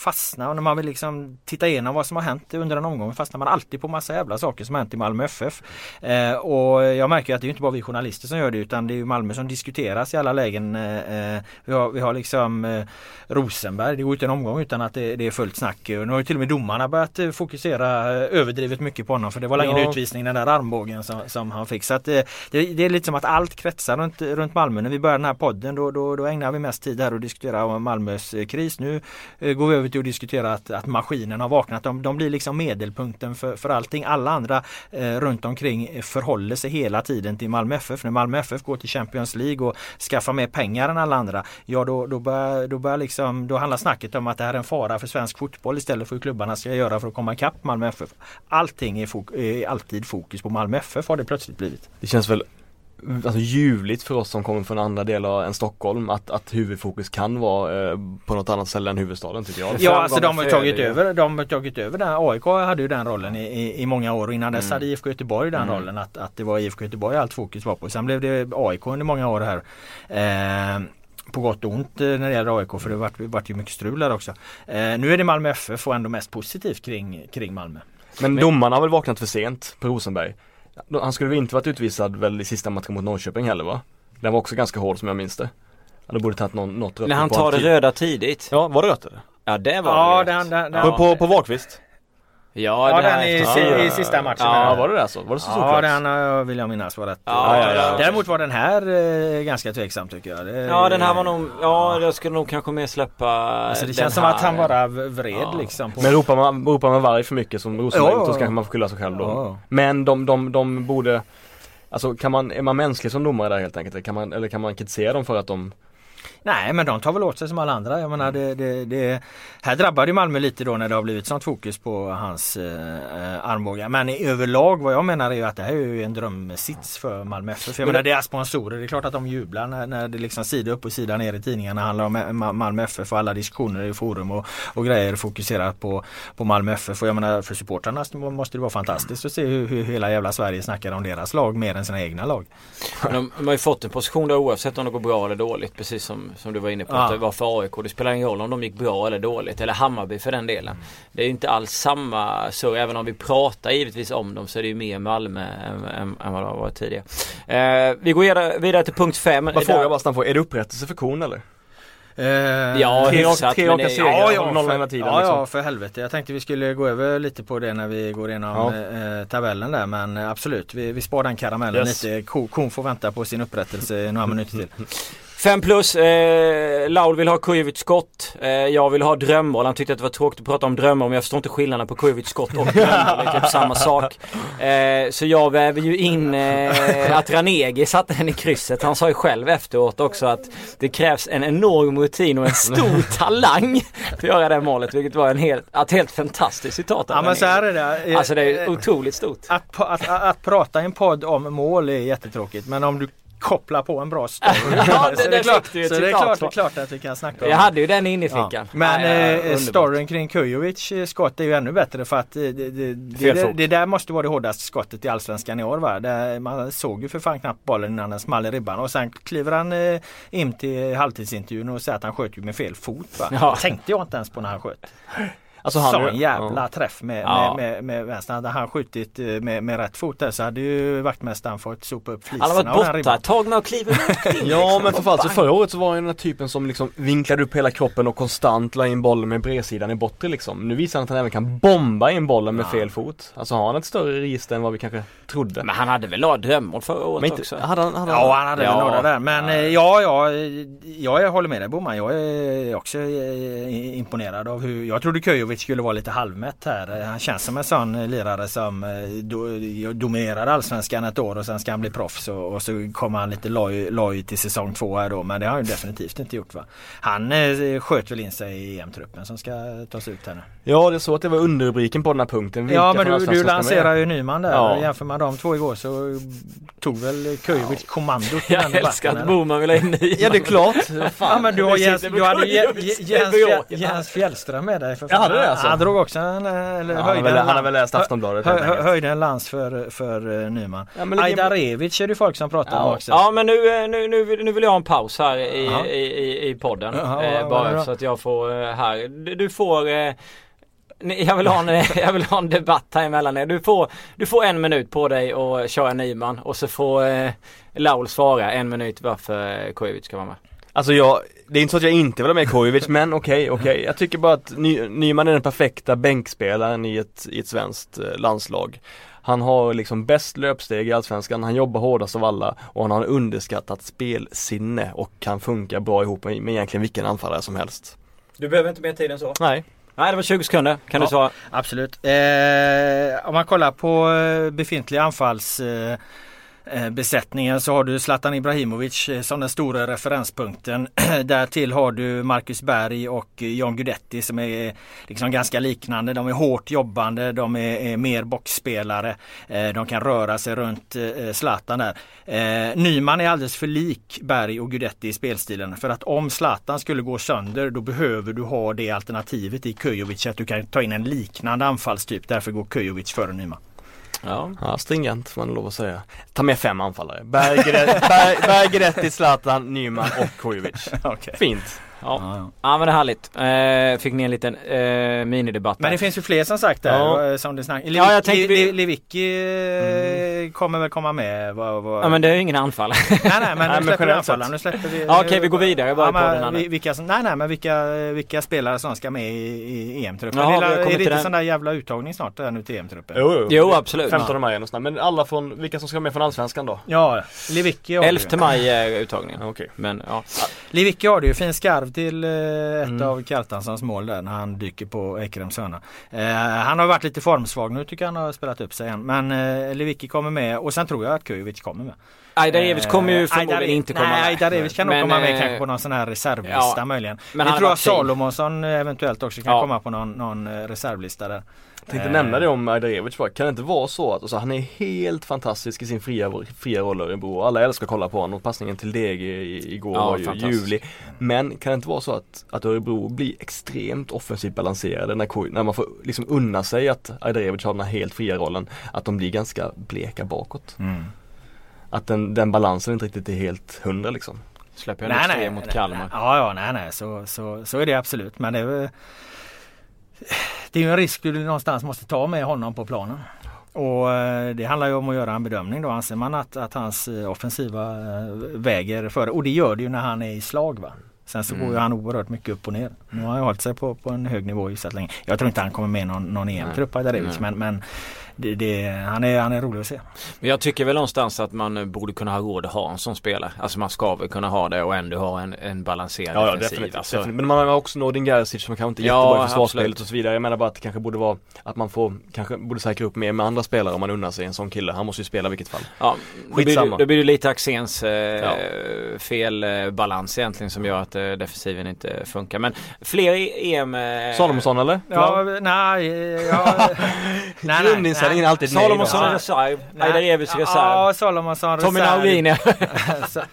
fastna och när man vill liksom titta igenom vad som har hänt under en omgång fastnar man alltid på massa jävla saker som har hänt i Malmö FF. Eh, och jag märker att det är inte bara vi journalister som gör det utan det är ju Malmö som diskuteras i alla lägen. Eh, eh vi, har, vi har liksom eh, Rosenberg, det går inte en omgång utan att det, det är fullt snack. Och nu har ju till och med domarna börjat eh, fokusera eh, överdrivet mycket på honom för det var ingen Ja. utvisning den där armbågen som, som han fick. Så att eh, det, det är lite som att allt kretsar runt, runt Malmö. När vi började den här podden då, då, då ägnar vi mest tid här och diskutera om Malmös kris. Nu går vi över till att diskutera att, att maskinen har vaknat. De, de blir liksom medelpunkten för, för allting. Alla andra eh, runt omkring förhåller sig hela tiden till Malmö FF. När Malmö FF går till Champions League och skaffar mer pengar än alla andra. Ja då, då, börjar, då, börjar liksom, då handlar snacket om att det här är en fara för svensk fotboll istället för hur klubbarna ska göra för att komma ikapp Malmö FF. Allting är, fok- är alltid fokus på Malmö FF har det plötsligt blivit. Det känns väl alltså, ljuvligt för oss som kommer från andra delar än Stockholm att, att huvudfokus kan vara eh, på något annat ställe än huvudstaden tycker jag. Ja alltså de har tagit över, de har tagit över den. AIK hade ju den rollen i, i, i många år och innan dess Mm. hade IFK Göteborg den Mm. rollen att, att det var IFK Göteborg allt fokus var på. Sen blev det AIK under många år här. Eh, på gott och ont eh, när det gäller AIK för det vart, vart ju mycket strul där också. Eh, nu är det Malmö FF och ändå mest positivt kring, kring Malmö. Men domarna har väl vaknat för sent på Rosenberg. Han skulle väl inte varit utvisad väl i sista matchen mot Norrköping heller va? Den var också ganska hård som jag minns det. Han borde tagit någon, något rött När han tar det röda tidigt. Ja, var det rött eller? Ja det var Ja, det. den, den, den, På, på, på Wahlqvist? Ja, ja, det den i, si- i sista matchen. Ja, Ja, var det där så? Var det så Ja, den eh, vill jag minnas var rätt. Ja, ja, ja. Däremot var den här eh, ganska tveksam tycker jag. Det, Ja den här var nog, ja jag skulle nog kanske mer släppa Alltså det känns som här. att han bara vred Ja. liksom. På... Men ropar man, ropar man varg för mycket som Rosenberg Ja, ja, så ja. kanske man får skylla sig själv då. Ja. Men de, de, de borde Alltså kan man, är man mänsklig som domare där helt enkelt? Eller kan man, eller kan man kritisera dem för att de Nej men de tar väl åt sig som alla andra. Jag menar det, det, det, här drabbar det Malmö lite då när det har blivit sånt fokus på hans eh, armbågar. Men i överlag vad jag menar är ju att det här är ju en drömsits för Malmö FF. För Jag Men menar deras sponsorer, det är klart att de jublar när, när det liksom sida upp och sida ner i tidningarna handlar om Ma- Malmö FF och alla diskussioner i forum och, och grejer fokuserar på, på Malmö FF. Och jag menar för supportrarna måste det vara fantastiskt att se hur, hur hela jävla Sverige snackar om deras lag mer än sina egna lag. Men de, de har ju fått en position där oavsett om det går bra eller dåligt. Precis som, som du var inne på. Ja. Att det var för AIK. Det spelar ingen roll om de gick bra eller dåligt. Eller Hammarby för den delen. Det är ju inte alls samma så. Även om vi pratar givetvis om dem så är det ju mer Malmö än, än, än vad det har varit tidigare. Eh, vi går vidare, till punkt 5. Man frågar bara snabbt på, är det upprättelse för kon eller? Eh, Ja, Tre hyfsat, tre raka segrar. Ja, ja, hela tiden, ja, liksom. ja, för helvete. Jag tänkte vi skulle gå över lite på det när vi går igenom eh, tabellen där. Men eh, absolut, vi, vi spar den karamellen Yes. lite. Ko, kon får vänta på sin upprättelse några minuter till. 5 plus, eh, Laul vill ha Kujovic skott. Eh, jag vill ha drömmål. Han tyckte att det var tråkigt att prata om drömmål men jag förstår inte skillnaden på Kujovic skott och drömmål. Det är typ samma sak. Eh, så jag väver ju in eh, att Ranegi satte den i krysset. Han sa ju själv efteråt också att det krävs en enorm rutin och en stor talang för att göra det målet. Vilket var en helt, ett helt fantastiskt citat av Ja men så är det. Alltså det är eh, otroligt stort. att, att, att, att prata i en podd om mål är jättetråkigt. Men om du kopplar på en bra story. Ja, det- så det är klart, det är klart, det är klart att vi kan snacka om Jag hade ju den inne i fickan. Ja. Men Ja, ja, eh, storyn kring Kujovic eh, skott är ju ännu bättre för att eh, det, det, det, det, det där måste vara det hårdaste skottet i Allsvenskan i år va? Där man såg ju för fan knappt bollen innan den small i ribban och sen kliver han in till halvtidsintervjun och säger att han sköt ju med fel fot va? Ja. Tänkte jag inte ens på när han sköt. Alltså han Sån jävla träff med, Ja. med, med, med vänster. Hade han skjutit eh, med, med rätt fot där så hade ju vaktmästaren fått sopa upp Han har fliserna varit borta kliva runt kring, Ja liksom. men för fan, så förra året så var han den här typen som liksom vinklade upp hela kroppen och konstant la in bollen med bredsidan i bortre liksom. Nu visar han att han även kan bomba in bollen med fel fot. Alltså har han ett större register än vad vi kanske trodde. Men han hade väl några drömmål förra året Men också? inte, hade han, hade Ja han hade Ja. väl några där men eh, ja ja jag, jag håller med dig Boman. Jag är också eh, imponerad av hur Jag trodde Kujovic skulle vara lite halvmätt här. Han känns som en sån eh, lirare som eh, do, eh, dominerar allsvenskan ett år och sen ska han bli proffs och, och så kommer han lite loj, loj till säsong två här då men det har han ju definitivt inte gjort va. Han sköt väl in sig i EM-truppen som ska tas ut här nu. Ja det är så att det var underrubriken på den här punkten. Vilka Ja men du, du lanserar ju Nyman där. Ja. Jämför man de två igår så tog väl Kujovic kommandot i Jag den älskar att? Boman vill ha in Nyman. Ja det är klart. Ja men du har Jens, du hade Jens, Jens, Fjällström med dig för Jag hade det alltså? Han drog också en, eller Ja, han, har höjde, väl, han har väl läst Aftonbladet hö, hö, höjde en lans för, för uh, Nyman. Ja, Ajdarevic är det folk som pratar om Ja. också. Ja men nu, eh, nu, nu, vill, nu vill jag ha en paus här i, i, i, i podden. Eh, bara så att jag får eh, här. Du, får eh, jag vill, ha en, jag vill ha en debatt här emellan er. Du får, du får en minut på dig att köra Nyman och så får eh, Laul svara en minut varför Kujovic ska vara med. Alltså jag, det är inte så att jag inte vill ha med Kujovic men okej, okej. Jag tycker bara att Ny, Nyman är den perfekta bänkspelaren i ett, i ett svenskt eh, landslag. Han har liksom bäst löpsteg i Allsvenskan, han jobbar hårdast av alla och han har en underskattat spelsinne och kan funka bra ihop med, med egentligen vilken anfallare som helst. Du behöver inte mer tid än så. Nej. Nej det var 20 sekunder. Kan Ja. du svara? Absolut. Eh, om man kollar på eh, befintlig anfalls eh, Eh, besättningen så har du Zlatan Ibrahimovic eh, som den stora referenspunkten. Därtill har du Marcus Berg och John Guidetti som är eh, liksom ganska liknande. De är hårt jobbande, de är, är mer boxspelare. De kan röra sig runt Zlatan där. Nyman är alldeles för lik Berg och Guidetti i spelstilen. För att om Zlatan skulle gå sönder då behöver du ha det alternativet i Kujovic att du kan ta in en liknande anfallstyp. Därför går Kujovic före Nyman. Ja. ja, stringent får man lov att säga. Ta med fem anfallare. Bergeretti, Zlatan, Nyman och Kujovic. okay. Fint. Ja. Ja, ja. men det är härligt. Eh, fick ni en liten eh, minidebatt Men det finns ju fler som sagt där ja. Eh, som det snack... Ja, jag tänkte vi... Lewicki eh, mm. kommer väl komma med. Vad, vad... Ja men det är ju ingen anfall. nej nej men nu släpper vi anfallaren. Nu släpper vi. Ja, Okej okay, vi går vidare bara ja, på den vilka som, Nej nej men vilka, vilka spelare som ska med i, i EM-truppen. Ja, är det inte sån där jävla uttagning snart där nu till EM-truppen? Jo, jo, jo absolut. 15 maj och Men alla från, vilka som ska med från Allsvenskan då? Ja, Lewicki 11 maj är uttagningen. Okej. Okay. Men ja. Lewicki har det ju fin skarv till eh, ett mm. av Kjartanssons mål där när han dyker på Ekrems hörna. Eh, han har varit lite formsvag nu tycker jag han har spelat upp sig igen. Men eh, Lewicki kommer med och sen tror jag att Kujovic kommer med. Ajdarevic kommer ju förmodligen Ajdar, inte komma nej, med. Ajdarevic kan nog komma med eh, kanske på någon sån här reservlista ja, möjligen. Men jag tror att Salomonsson eventuellt också kan ja. komma på någon, någon eh, reservlista där. Jag tänkte nämna det om Ajdarevic bara. Kan det inte vara så att alltså, han är helt fantastisk i sin fria, fria roll i Örebro. Alla älskar att kolla på honom och passningen till Dege igår ja, var ju ljuvlig. Men kan det inte vara så att, att Örebro blir extremt offensivt balanserade när, när man får liksom unna sig att Ajdarevic har den här helt fria rollen. Att de blir ganska bleka bakåt. Mm. Att den, den balansen inte riktigt är helt hundra liksom. Släpper jag nej, nej, mot nej, Kalmar. Nej, ja, ja, nej, nej, så, så, så är det absolut. Men det är det är ju en risk du någonstans måste ta med honom på planen. Och eh, det handlar ju om att göra en bedömning då. Anser man att, att hans eh, offensiva eh, väger före och det gör det ju när han är i slag. Va? Sen så mm. går ju han oerhört mycket upp och ner. Nu har han hållit sig på, på en hög nivå så länge. Jag tror inte han kommer med någon, någon EM-trupp men, men det, det, han, är, han är rolig att se. Men jag tycker väl någonstans att man borde kunna ha råd att ha en sån spelare. Alltså man ska väl kunna ha det och ändå ha en, en balanserad ja, defensiv. Definitivt, alltså. definitivt. Men man har också Nordin Gerzic som kanske inte är jättebra ja, i försvarsspelet och så vidare. Jag menar bara att det kanske borde vara att man får, kanske borde säkra upp mer med andra spelare om man unnar sig en sån kille. Han måste ju spela i vilket fall. Ja, Skitsamma. Då blir det lite Axéns eh, ja. felbalans eh, egentligen som gör att eh, defensiven inte funkar. Men fler EM... Eh, Salomonsson eller? Ja, nej. Ja, nej, nej, nej. Alltid Salomonsson Salomonsson reserv. Ajdarevic reserv. Ja, Salomonsson reserv. Tommy Naulin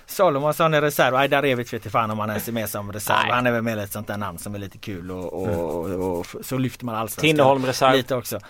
Salomonsson är reserv. Ajdarevic vet fan om han ens är med som reserv. Nej. Han är väl med ett sånt där namn som är lite kul och, och, och, och så lyfter man allsvenskan. Tinnerholm reserv. Lite också.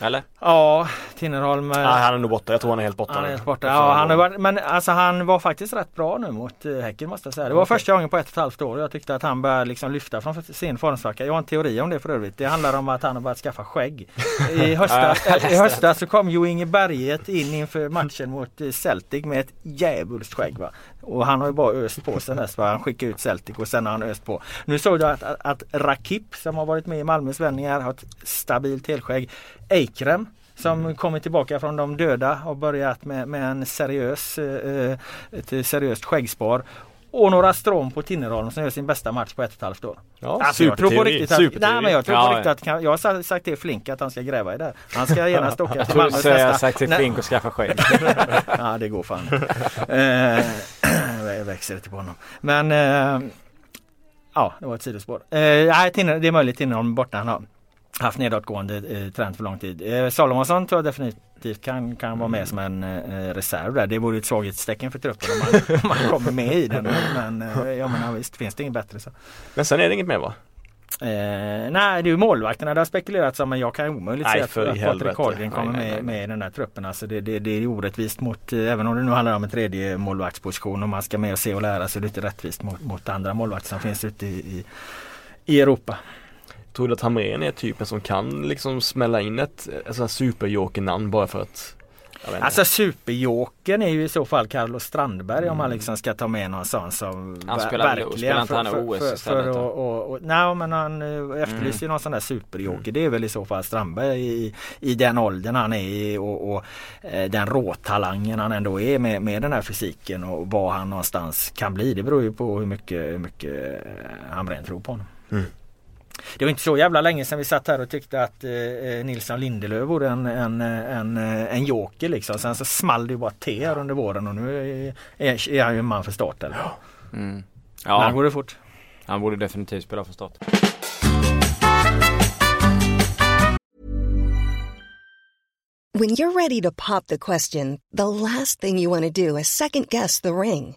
Eller? Ja, Tinnerholm. Ja, han är nog borta. Jag tror han är helt borta. Han är helt borta. Ja, han var, men alltså han var faktiskt rätt bra nu mot uh, Häcken måste jag säga. Det var okay. första gången på ett och ett halvt år jag tyckte att han började liksom lyfta från sin formsvacka. Jag har en teori om det för övrigt. Det handlar om att han har börjat skaffa skägg. I höstas, i höstas så kom Jo Inge Berget in inför matchen mot eh, Celtic med ett djävulskt skägg. Va? Och han har ju bara öst på sen dess. Han skickade ut Celtic och sen har han öst på. Nu såg du att, att, att Rakip som har varit med i Malmös vändningar har ett stabilt helskägg. Eikrem som mm. kommit tillbaka från de döda och börjat med, med en seriös, eh, ett seriöst skäggspar. Och några strån på Tinnerholm som gör sin bästa match på ett och ett halvt år. Ja, alltså, jag tror på riktigt att, nej, men jag tror på riktigt att jag har sagt till Flink att han ska gräva i det. Han ska genast åka till Malmös nästa. Jag har sagt till Flink att skaffa skägg. ja det går fan eh, växer det till honom. Men eh, ja det var ett sidospår. Eh, nej, det är möjligt Tinnerholm borta. Han har haft nedåtgående eh, trend för lång tid. Eh, Salomonsson tror jag definitivt kan, kan vara med som en eh, reserv där. Det vore ett svaghetstecken för truppen om man, om man kommer med i den. Men eh, jag menar visst, finns det inget bättre så. Men sen är det inget mer va? Eh, nej det är ju målvakterna det har spekulerats om men jag kan omöjligt säga att, Patrik Carlgren kommer nej, nej, nej. med, i den där truppen. Alltså det, det, det är orättvist mot, eh, även om det nu handlar om en tredje målvaktsposition och man ska med och se och lära är det inte rättvist mot, mot andra målvakter som finns ute i, i, i Europa. Tror du att Hamrén är typen som kan liksom smälla in ett, ett superjoker-namn bara för att Alltså superjokern är ju i så fall Carlos Strandberg mm. om man mm. liksom ska ta med någon sån som Han spelar verkligen spelar inte han OS för? För, och, och, och, nej men han eh, efterlyser mm. någon sån där superjoker. Mm. Det är väl i så fall Strandberg i, i den åldern han är i och, och eh, den råtalangen han ändå är med, med den här fysiken och var han någonstans kan bli. Det beror ju på hur mycket, hur mycket eh, Hamrén tror på honom. Mm. Det var inte så jävla länge sedan vi satt här och tyckte att eh, eh Nilsson Lindelöf vore en, en, en, eh, en joker liksom. Sen så small det ju bara till här under våren och nu är, är, är han ju en man för start. Eller? Mm. Ja. Men går det fort. Han borde definitivt spela för start. When you're ready to pop the question, the last thing you want to do is second guess the ring.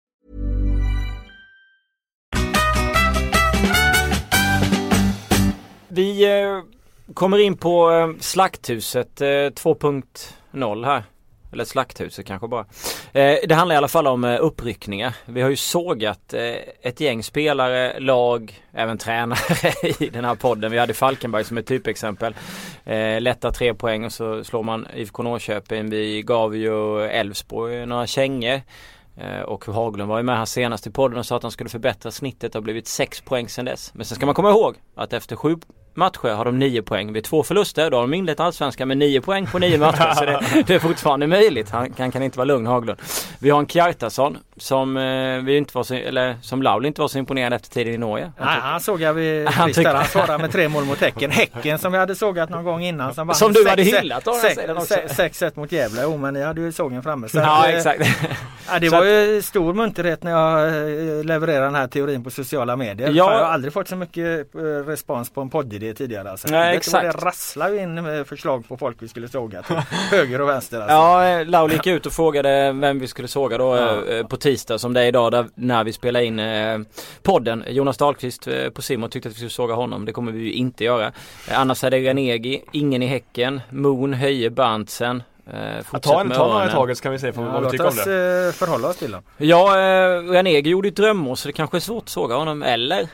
Vi eh, kommer in på eh, Slakthuset eh, 2.0 här. Eller Slakthuset kanske bara. Det handlar i alla fall om uppryckningar. Vi har ju sågat ett gäng spelare, lag, även tränare i den här podden. Vi hade Falkenberg som ett typexempel. Lätta tre poäng och så slår man IFK Norrköping. Vi gav ju Elfsborg några kängor. Och Haglund var ju med här senast i podden och sa att han skulle förbättra snittet. Det har blivit 6 poäng sedan dess. Men sen ska man komma ihåg att efter sju matcher har de 9 poäng. Vid två förluster då har de inlett allsvenskan med 9 poäng på 9 matcher. så det, det, är fortfarande möjligt. Han, han, kan inte vara lugn Haglund. Vi har en Kjartason som eh, vi inte var så, eller som Laul inte var så imponerad efter tiden i Norge. Han, Nej, han såg jag vid han, tyckte... han svarade med tre mål mot Häcken. Häcken som vi hade sågat någon gång innan. Som, som du hade hyllat 6-1 mot Gävle. Jo men ni hade ju sågen framme. Så ja att, eh, exakt. Ja, det var ju stor munterhet när jag eh, levererade den här teorin på sociala medier. Ja. Jag har aldrig fått så mycket respons på en poddidé tidigare. Alltså. Nej, exakt. Det rasslar in förslag på folk vi skulle såga till höger och vänster. Alltså. Ja, Laul gick ut och frågade vem vi skulle såga då ja. på tisdag som det är idag där, när vi spelar in eh, podden. Jonas Dahlqvist eh, på Simon tyckte att vi skulle såga honom. Det kommer vi ju inte göra. Eh, annars är det Ranegi, ingen i Häcken, Moon, Höje, Berntsen. Eh, ta, en, ta några i taget så kan vi se ja, vad vi tycker om det. Låt oss förhålla oss till dem. Ja, eh, Ranegi gjorde ett drömmål så det kanske är svårt att såga honom. Eller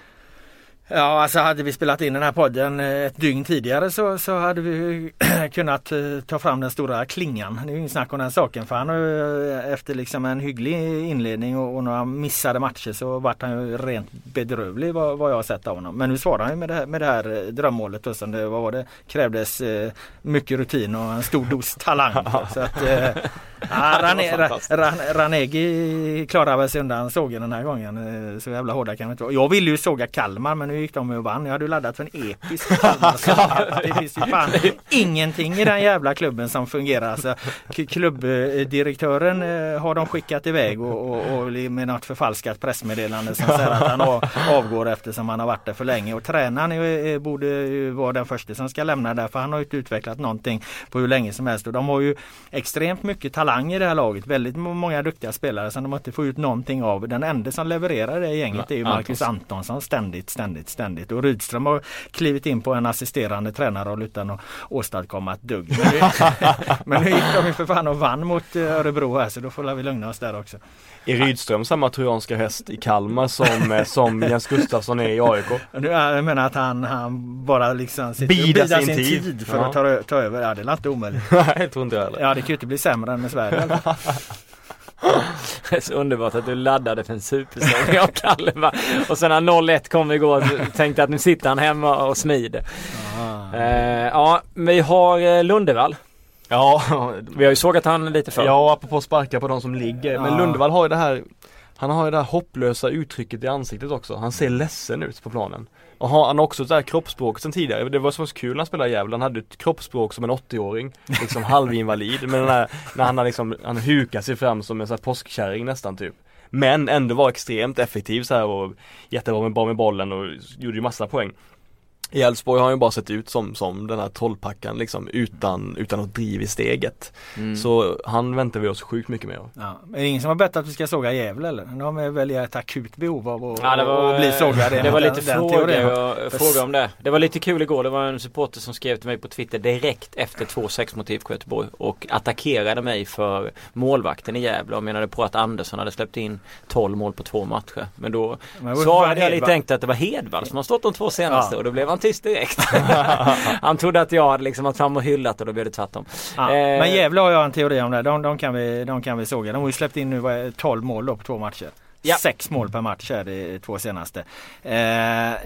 Ja, alltså hade vi spelat in den här podden eh, ett dygn tidigare så, så hade vi kunnat eh, ta fram den stora klingan. Det är inget snack om den saken för han eh, efter liksom en hygglig inledning och, och några missade matcher så vart han ju rent bedrövlig vad, vad jag har sett av honom. Men nu svarar han ju med det här, med det här drömmålet då, som det, vad var det, krävdes mycket rutin och en stor dos talang. så att, Ja, Rane, Ran, Ranegi klarar väl sig undan sågen den här gången. Så jävla hårda kan vi inte vara. Jag ville ju såga Kalmar men nu gick de och vann. Jag hade ju laddat för en episk Det finns ju fan ingenting i den jävla klubben som fungerar. Alltså, klubbdirektören eh, har de skickat iväg och, och, och med något förfalskat pressmeddelande som säger att han avgår eftersom han har varit där för länge. Och tränaren är, borde vara den första som ska lämna där för han har inte utvecklat någonting på hur länge som helst. Och de har ju extremt mycket talang talang i det här laget. Väldigt många duktiga spelare som de inte får ut någonting av. Den enda som levererar det gänget är ju Marcus Antonsson ständigt, ständigt, ständigt. Och Rydström har klivit in på en assisterande tränarroll utan att åstadkomma ett dugg. Men nu, men nu gick de ju för fan och vann mot eh, Örebro här så då får vi lugna oss där också. Är Rydström samma trojanska häst i Kalmar som, eh, som Jens Gustafsson är i AIK? Jag menar att han, han bara liksom sitter bidar sin, sin tid. tid för ja. att ta, ta över. Ja det är inte omöjligt. Nej jag tror inte jag heller. Ja det kan ju inte bli sämre än med Sverige. Det är så underbart att du laddade för en supersäsong av Kalle Och sen när 0-1 kom igår tänkte att nu sitter han hemma och smider. Ah. Eh, ja, vi har eh, Lundevall. Ja, vi har ju sågat han lite för. Ja, apropå sparka på de som ligger. Men Lundevall har ju det här Han har ju det här hopplösa uttrycket i ansiktet också. Han ser ledsen ut på planen. Och han har också det här kroppsspråk sen tidigare. Det var så kul när han spelade i Gävle. Han hade ett kroppsspråk som en 80-åring. Liksom halvinvalid. Men den här, när han har liksom, han hukar sig fram som en sån här påskkärring nästan typ. Men ändå var extremt effektiv så här och jättebra med, bra med bollen och gjorde ju massa poäng. I Elfsborg har han ju bara sett ut som, som den här trollpackan liksom utan, utan något driv i steget. Mm. Så han väntar vi oss sjukt mycket mer av. Ja. Är det ingen som har bett att vi ska såga Gävle eller? De är väl ett akut behov av att, ja, det var, att bli sågade. Det var lite fråga, fråga om det. Det var lite kul igår. Det var en supporter som skrev till mig på Twitter direkt efter 2-6 mot IFK Göteborg och attackerade mig för målvakten i Gävle och menade på att Andersson hade släppt in 12 mål på två matcher. Men då Men svarade jag lite enkelt att det var Hedvall som har stått de två senaste ja. och då blev han han tyst direkt. han trodde att jag hade liksom varit fram och hyllat och då blev det tvärtom. Ja, Eh, Men Gävle har jag en teori om det. De, de, kan, vi, de kan vi såga. De har ju släppt in nu vad är det, 12 mål då på två matcher. Ja. Sex mål per match är det i två senaste. Eh,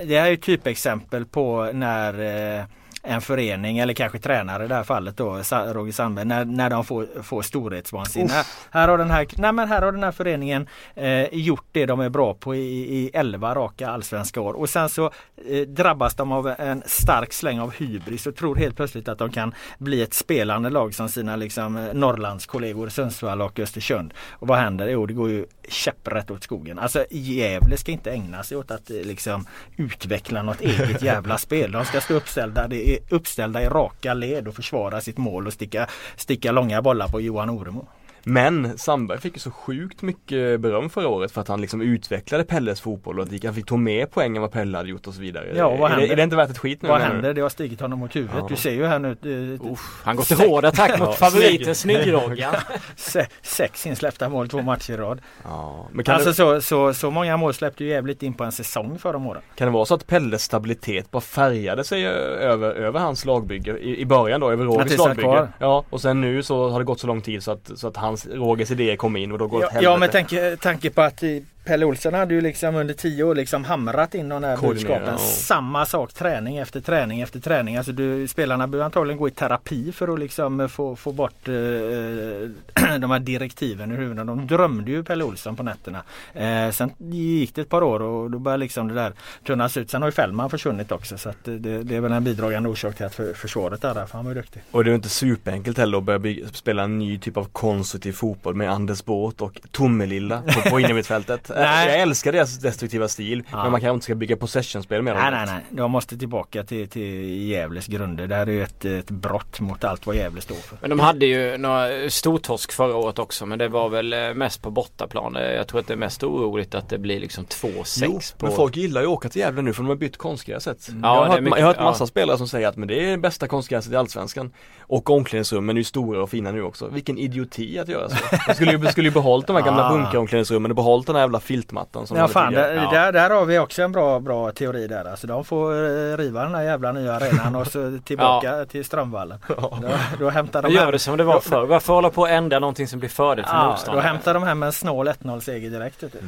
det här är ju typexempel på när eh, en förening eller kanske tränare i det här fallet då, Roger Sandberg, när, när de får, får storhetsvansinne. Här, här, har den här, nej men här har den här föreningen eh, gjort det de är bra på i, i 11 raka allsvenska år och sen så eh, drabbas de av en stark släng av hybris och tror helt plötsligt att de kan bli ett spelande lag som sina liksom, eh, Norrlandskollegor Sundsvall och Östersund. Och vad händer? Jo det går ju käpprätt åt skogen. Alltså Gävle ska inte ägna sig åt att eh, liksom utveckla något eget jävla spel. De ska stå uppställda, det uppställda i raka led och försvara sitt mål och sticka, sticka långa bollar på Johan Oremo. Men Sandberg fick ju så sjukt mycket beröm förra året för att han liksom utvecklade Pelles fotboll och att han fick ta mer poäng än vad Pelle hade gjort och så vidare. Ja, vad är, det, händer? är det inte värt ett skit nu? Vad händer? Det har stigit honom mot huvudet. Ja. Du ser ju här nu eh, Han går till hård attack mot favoriten Snyggroggan. se, sex insläppta mål två matcher i rad. Ja, men Alltså det, så, så, så många mål släppte ju jävligt in på en säsong förra året. kan det vara så att Pelles stabilitet bara färgade sig över, över hans lagbygge i, i början då, över Rogers lagbygge? Ja, och sen nu så har det gått så lång tid så att, så att hans, Rogers idéer kom in och då går det Ja, åt helvete. ja med tanke, tanke på att i- Pelle Olsson hade ju liksom under tio år liksom hamrat in de här budskapen. Samma sak träning efter träning efter träning. Alltså du, spelarna behöver antagligen gå i terapi för att liksom få, få bort eh, de här direktiven ur huvudet. De drömde ju Pelle Olsson på nätterna. Eh, sen gick det ett par år och då började liksom det där tunnas ut. Sen har ju Fällman försvunnit också så att det, det är väl en bidragande orsak till att för, försvaret är där för han var ju duktig. Och det är inte superenkelt heller att börja spela en ny typ av konstruktiv fotboll med Anders Båt och Tommelilla på, på innermittfältet. Nej. Jag älskar deras destruktiva stil Ja. men man kanske inte ska bygga possession-spel med dem. Nej nej nej, de måste tillbaka till, till Gävles grunder. Det här är ju ett, ett brott mot allt vad Gävle står för. Men de hade ju några stortorsk förra året också men det var väl eh, mest på bortaplan. Eh, Jag tror att det är mest oroligt att det blir liksom 2-6 Jo, på... men folk gillar ju att åka till Gävle nu för de har bytt konstgräset. Ja, jag har hört, mycket- jag har hört ja. massa spelare som säger att men det är bästa konstgräset i Allsvenskan. Och omklädningsrummen är ju stora och fina nu också. Vilken idioti att göra så. De skulle ju, skulle ju behållit de här gamla Ah. bunkeromklädningsrummen och behållit den här jävla filtmattan som Ja fan, där, där, där har vi också en bra, bra teori där. Alltså de får eh, riva den här jävla nya arenan och så tillbaka till Strömvallen. Då, då hämtar de gör hem, det som det var förr. Varför hålla på att ändra någonting som blir fördel för ja, då motståndaren? hämtar de hem en snål 1-0 seger direkt. Vet du.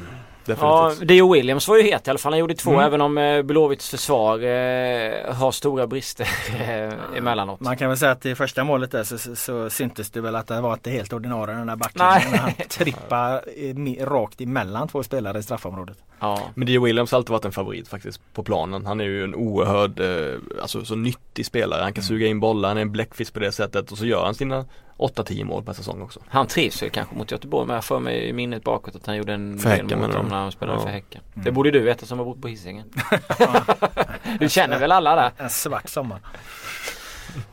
Definitivt. Ja, Dio Williams var ju het i alla fall. Han gjorde två Mm. även om eh, Blåvitts försvar eh, har stora brister eh, emellanåt. Man kan väl säga att i första målet där så, så, så syntes det väl att det var inte helt ordinarie den där Nej. backlinjen. när Han i- mi- rakt emellan två spelare i straffområdet. Ja. Men Dio Williams har alltid varit en favorit faktiskt på planen. Han är ju en oerhörd, eh, alltså så nyttig spelare. Han kan suga in bollar, han är en bläckfisk på det sättet och så gör han sina 8-10 mål per säsong också. Han trivs ju kanske mot Göteborg men jag får mig i minnet bakåt att han gjorde en För del mot dem när han spelade Ja. för Häcken. Mm. Det borde du veta som har bott på Hisingen. du känner väl alla där? En svart sommar.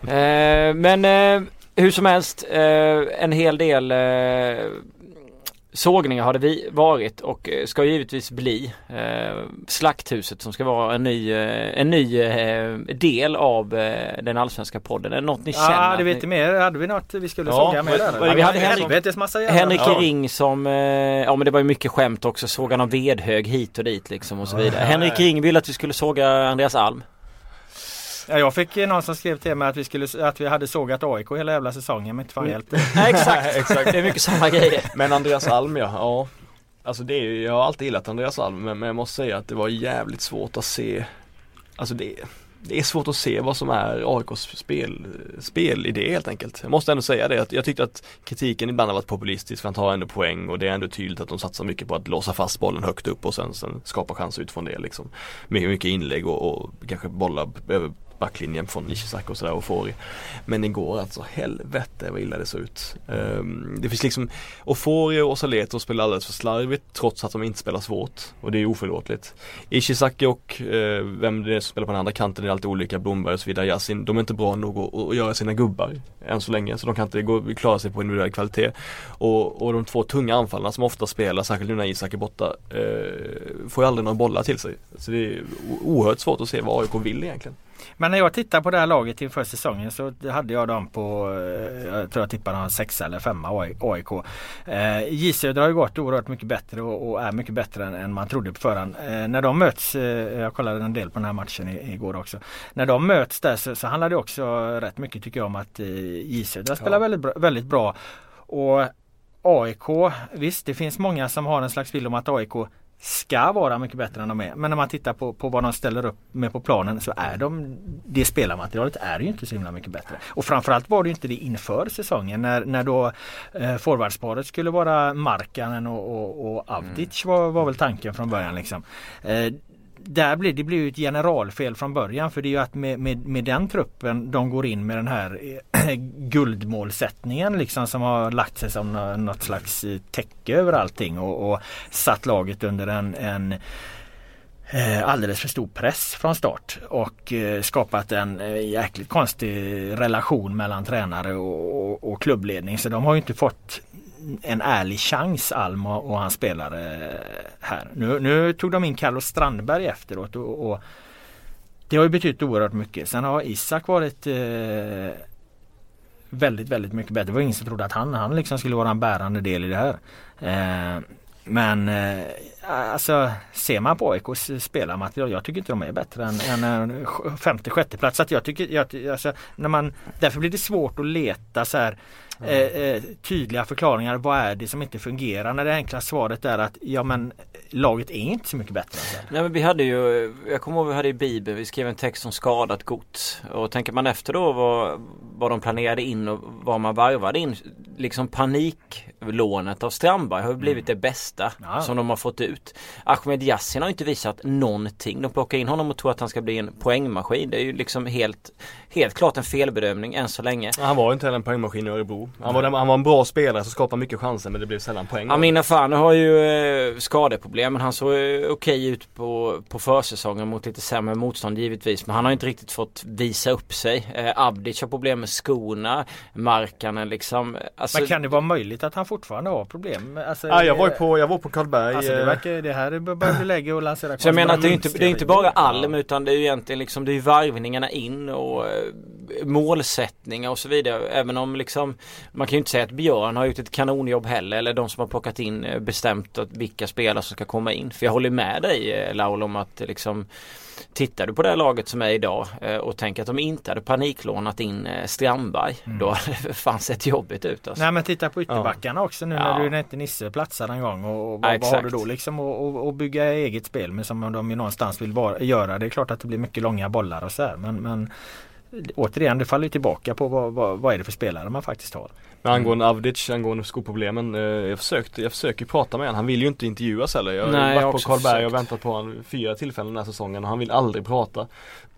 Eh, men eh, hur som helst, eh, en hel del eh, sågningar har det vi varit och eh, ska givetvis bli. Eh, Slakthuset som ska vara en ny, eh, en ny eh, del av eh, den allsvenska podden. Är det något ni känner? Ja, det vet ni- mer. Hade vi något vi skulle Ja, såga med där? eller? vi hade Henrik- massa. Henrik Ja. Ring som, eh, ja men det var ju mycket skämt också, såg han någon vedhög hit och dit liksom och så vidare. Ja. Henrik Ring ville att vi skulle såga Andreas Alm. Ja, jag fick någon som skrev till mig att vi, skulle, att vi hade sågat AIK hela jävla säsongen men inte fan hjälpte. Nej, exakt, exakt. Det är mycket samma grejer. Men Andreas Alm ja, ja. Alltså det är ju, jag har alltid gillat Andreas Alm men, men jag måste säga att det var jävligt svårt att se Alltså det, det är svårt att se vad som är AIKs spel, spelidé helt enkelt. Jag måste ändå säga det att jag tyckte att kritiken ibland har varit populistisk för han tar ändå poäng och det är ändå tydligt att de satsar mycket på att låsa fast bollen högt upp och sen, sen skapa chanser utifrån det liksom. Med mycket inlägg och, och kanske bollar över backlinjen från Ishizaki och sådär och Fori. Men igår alltså, helvete vad illa det såg ut. Um, det finns liksom, och Fori och Saleto spelar alldeles för slarvigt trots att de inte spelar svårt. Och det är oförlåtligt. Ishizaki och eh, vem det är som spelar på den andra kanten, det är alltid olika, Blomberg och så vidare, Yasin. De är inte bra nog att, att göra sina gubbar än så länge. Så de kan inte gå, klara sig på individuell kvalitet. Och, och de två tunga anfallarna som ofta spelar, särskilt nu när Isak är borta, eh, får ju aldrig några bollar till sig. Så det är oerhört svårt att se vad AIK vill egentligen. Men när jag tittar på det här laget inför säsongen så hade jag dem på, eh, jag tror jag tippade dem sexa eller femma AIK. Eh, J Södra har ju gått oerhört mycket bättre och, är mycket bättre än, man trodde på förhand. Eh, när de möts, jag kollade en del på den här matchen igår också. När de möts där så, så handlar det också rätt mycket tycker jag om att J Södra spelar Ja. väldigt, bra, väldigt bra. Och AIK, visst det finns många som har en slags bild om att AIK ska vara mycket bättre än de är. Men när man tittar på, på vad de ställer upp med på planen så är de, det spelarmaterialet är ju inte så himla mycket bättre. Och framförallt var det inte det inför säsongen när, när då eh, forwardsparet skulle vara Markkanen och, och, och Avdic var, var väl tanken från början liksom. Eh, där blir det blir ju ett generalfel från början för det är ju att med, med, med den truppen de går in med den här eh, guldmålsättningen liksom som har lagt sig som något slags eh, täcke över allting och, och satt laget under en, en eh, alldeles för stor press från start och skapat en jäkligt konstig relation mellan tränare och, och, och klubbledning. Så de har ju inte fått en ärlig chans Alm och, och hans spelare här. Nu, nu tog de in Carlos Strandberg efteråt och, och det har ju betytt oerhört mycket. Sen har Isak varit eh, väldigt, väldigt mycket bättre. Det var ingen som trodde att han, han liksom skulle vara en bärande del i det här. Eh, men eh, alltså ser man på AIKs spelarmaterial, jag tycker inte de är bättre än, än en femte, sjätte plats. Så att jag tycker, jag, alltså, när man, därför blir det svårt att leta så här eh, eh, tydliga förklaringar. Vad är det som inte fungerar? När det enkla svaret är att ja men laget är inte så mycket bättre. än det. Nej men vi hade ju, jag kommer ihåg vi hade i Bibeln, vi skrev en text om skadat gods. Och tänker man efter då vad, vad de planerade in och vad man varvade in. Liksom paniklånet av Strandberg har ju blivit det bästa Ja. som de har fått ut. Ahmed Yassin har inte visat någonting. De plockar in honom och tror att han ska bli en poängmaskin. Det är ju liksom helt, helt klart en felbedömning än så länge. Han var inte heller en poängmaskin i Örebro. Han var, han var en bra spelare som skapade mycket chanser men det blev sällan poäng. Amina Fano har ju eh, skadeproblem men han såg eh, okej ut på, på försäsongen mot lite sämre motstånd givetvis. Men han har inte riktigt fått visa upp sig. Eh, Abdic har problem med skorna. Markanen liksom. Alltså, Men kan det vara möjligt att han fortfarande har problem? Alltså, Ja, jag var eh, på, jag var på Karlberg. Alltså det, verkar, det här börjar bli läge att lansera Så jag menar att det är inte, det är inte bara Alm utan det är ju egentligen liksom det är varvningarna in och målsättningar och så vidare. Även om liksom man kan ju inte säga att Björn har gjort ett kanonjobb heller eller de som har plockat in eh, bestämt att vilka spelare som ska komma in. För jag håller med dig eh, Laul om att liksom Tittar du på det här laget som är idag eh, och tänker att de inte hade paniklånat in Strandberg då hade det fan sett jobbigt ut alltså. Nej men titta på ytterbackarna också nu Ja. när du när inte Nisse platsar en gång och, och Ja, vad, vad har du då liksom och bygga eget spel med som de ju någonstans vill vara, göra. Det är klart att det blir mycket långa bollar och så här men, men återigen det faller tillbaka på vad, vad, vad är det för spelare man faktiskt har. Men angående Avdic, angående skoproblemen. Eh, jag, försökte, jag försöker prata med honom. Han vill ju inte intervjuas heller. Jag har Nej, jag har varit på Karlberg och väntat på honom fyra tillfällen den här säsongen och han vill aldrig prata.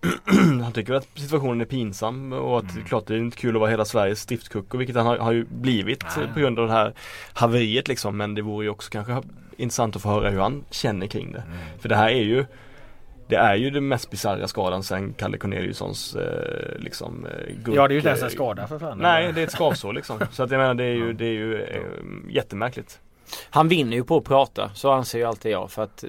han tycker att situationen är pinsam och att det är klart det är inte kul att vara hela Sveriges stiftkucko vilket han har, har ju blivit Nej. på grund av det här haveriet liksom. Men det vore ju också kanske intressant att få höra hur han känner kring det. För det här är ju det är ju den mest bisarra skadan sen Kalle Corneliussons eh, liksom eh, gurk, Ja det är ju inte ens en skada för fan. Nej det är ett skavsår liksom. Så att jag menar det är ju, det är ju eh, jättemärkligt. Han vinner ju på att prata, så anser ju alltid jag. För att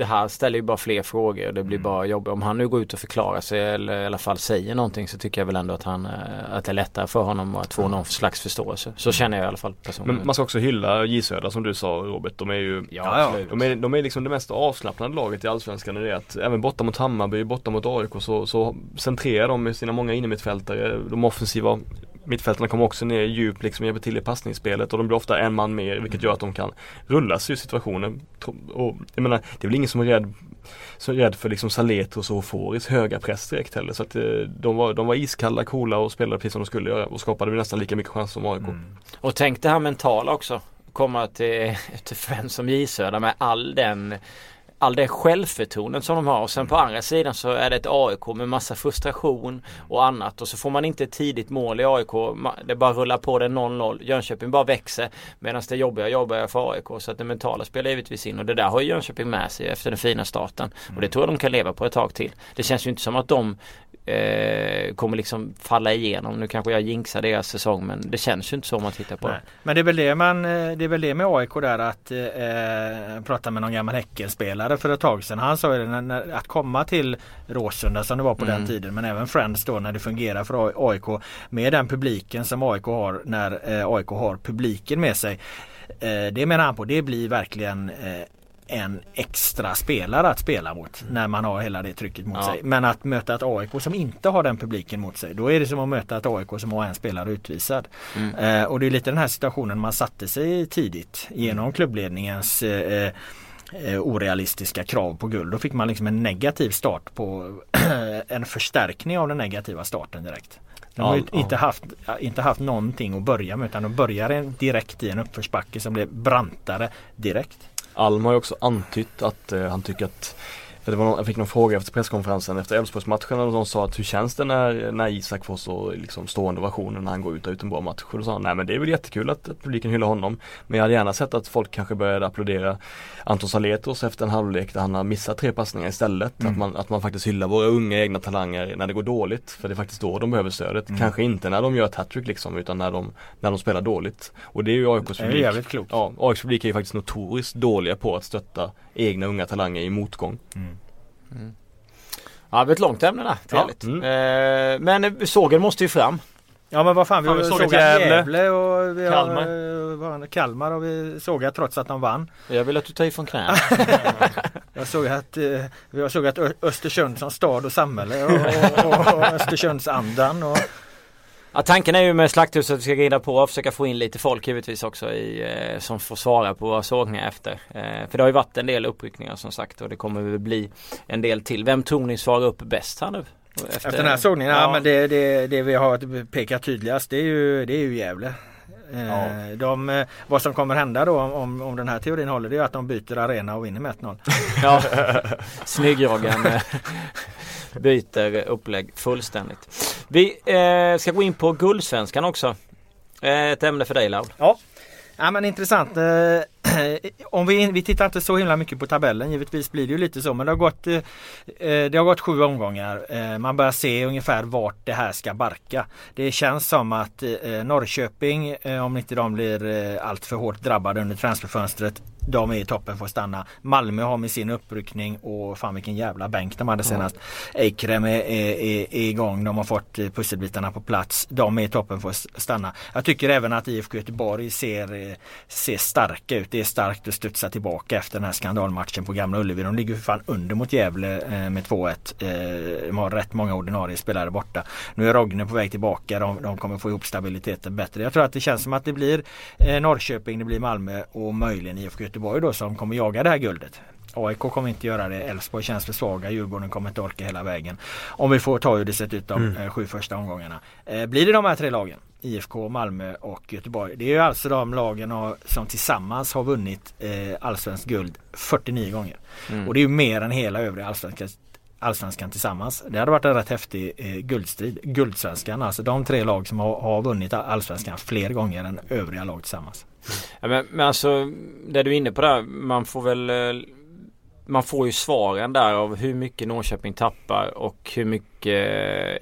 det här ställer ju bara fler frågor och det blir bara jobbigt. Om han nu går ut och förklarar sig eller i alla fall säger någonting så tycker jag väl ändå att, han, eh, att det är lättare för honom att få någon slags förståelse. Så känner jag i alla fall personligen. Men man ska också hylla J Södra som du sa Robert. De är ju ja, absolut. de är, de är liksom det mest avslappnade laget i Allsvenskan det att även borta mot Hammarby, borta mot AIK så, så centrerar de med sina många innermittfältare. De offensiva mittfältarna kommer också ner djupt liksom hjälper till i passningsspelet och de blir ofta en man mer vilket gör att de kan rulla sig ur situationen. Och jag menar, det är väl ingen som är rädd som är rädd för liksom Saletros och Oforis höga press direkt heller. Så att eh, de var, de var iskalla, coola och spelade precis som de skulle göra och skapade nästan lika mycket chanser som AIK. Mm. Och tänk det här mentala också. Komma till, till fem som J Söder med all den All det självförtroendet som de har och sen på andra sidan så är det ett AIK med massa frustration och annat och så får man inte ett tidigt mål i AIK. Det bara rullar på det 0-0. Jönköping bara växer medan det jobbiga jobbar för AIK så att det mentala spelar givetvis in och det där har ju Jönköping med sig efter den fina starten och det tror jag de kan leva på ett tag till. Det känns ju inte som att de eh, kommer liksom falla igenom. Nu kanske jag jinxar deras säsong men det känns ju inte så om man tittar på Nej. det. Men det är väl det man, eh, det är väl det med AIK där att eh, prata med någon gammal Häckenspelare för ett tag sedan. Han sa ju när, när, att komma till Råsunda som det var på Mm. den tiden men även Friends då när det fungerar för AIK med den publiken som AIK har när eh, AIK har publiken med sig. Eh, det menar han på, det blir verkligen eh, en extra spelare att spela mot när man har hela det trycket mot Ja. sig. Men att möta ett AIK som inte har den publiken mot sig då är det som att möta ett AIK som har en spelare utvisad. Mm. Eh, och det är lite den här situationen man satte sig i tidigt genom klubbledningens eh, eh, orealistiska krav på guld. Då fick man liksom en negativ start på en förstärkning av den negativa starten direkt. De har Ja, inte, haft, inte haft någonting att börja med utan de börjar direkt i en uppförsbacke som blev brantare direkt. Alm har ju också antytt att eh, han tycker att för det var någon, jag fick någon fråga efter presskonferensen efter Elfsborgsmatchen och de sa att hur känns det när, när Isak får så liksom stående ovationer när han går ut och ut en bra match? Och då sa han, nej men det är väl jättekul att, att publiken hyllar honom. Men jag hade gärna sett att folk kanske började applådera Anton Saletros efter en halvlek där han har missat tre passningar istället. Mm. Att, man, att man faktiskt hyllar våra unga egna talanger när det går dåligt. För det är faktiskt då de behöver stödet. Mm. Kanske inte när de gör ett hattrick liksom utan när de, när de spelar dåligt. Och det är ju AIKs Det är publik. jävligt klokt. Ja, AIKs publik är ju faktiskt notoriskt dåliga på att stötta egna unga talanger i motgång. Ja, det var ett långt ämne där. Trevligt. Mm. Eh, men eh, sågen måste ju fram. Ja men vad fan vi Fan, har vi sågat Gävle, Gävle. och vi har, Kalmar. eh, var det? Kalmar har vi sågat trots att de vann. Jag vill att du tar ifrån knäna. Jag såg att eh, vi har sågat Östersund som stad och samhälle och, och, och Östersundsandan. Och, Ja, tanken är ju med Slakthuset att vi ska grida på och försöka få in lite folk givetvis också i, eh, som får svara på våra sågningar efter. Eh, för det har ju varit en del uppryckningar som sagt och det kommer väl bli en del till. Vem tror ni svarar upp bäst här nu? efter den här sågningen, ja, Ja. men det, det, det vi har pekat tydligast det är ju, det är ju Gävle. Eh, de, eh, vad som kommer hända då om, om den här teorin håller det är att de byter arena och vinner med 1-0. Ja, Snygg-Joggan eh, byter upplägg fullständigt. Vi eh, ska gå in på Guldsvenskan också. Eh, ett ämne för dig Laul. Ja. Ja men intressant. Eh, Om vi, vi tittar inte så himla mycket på tabellen. Givetvis blir det ju lite så. Men det har gått, eh, det har gått sju omgångar. Eh, Man börjar se ungefär vart det här ska barka. Det känns som att eh, Norrköping, eh, om inte de blir eh, allt för hårt drabbade under transferfönstret, de är i toppen får stanna. Malmö har med sin uppryckning och fan vilken jävla bänk de hade senast. Eikrem är, är, är, är igång. De har fått eh, pusselbitarna på plats. De är i toppen får stanna. Jag tycker även att IFK Göteborg ser, eh, ser starka ut. Det är starkt att studsa tillbaka efter den här skandalmatchen på Gamla Ullevi. De ligger för fan under mot Gävle eh, med 2-1. Eh, de har rätt många ordinarie spelare borta. Nu är Rogne på väg tillbaka. De, de kommer få ihop stabiliteten bättre. Jag tror att det känns som att det blir eh, Norrköping, det blir Malmö och möjligen IFK Göteborg då som kommer jaga det här guldet. AIK kommer inte göra det. Elfsborg känns för svaga. Djurgården kommer inte orka hela vägen. Om vi får ta hur det sett ut de eh, sju första omgångarna. Eh, blir det de här tre lagen? IFK, Malmö och Göteborg. Det är ju alltså de lagen som tillsammans har vunnit eh, allsvenskt guld 49 gånger. Mm. Och det är ju mer än hela övriga allsvenskan, allsvenskan tillsammans. Det hade varit en rätt häftig guldstrid. Guldsvenskan, alltså de tre lag som har, har vunnit allsvenskan fler gånger än övriga lag tillsammans. Ja, men, men alltså det du är inne på där, man får väl man får ju svaren där av hur mycket Norrköping tappar och hur mycket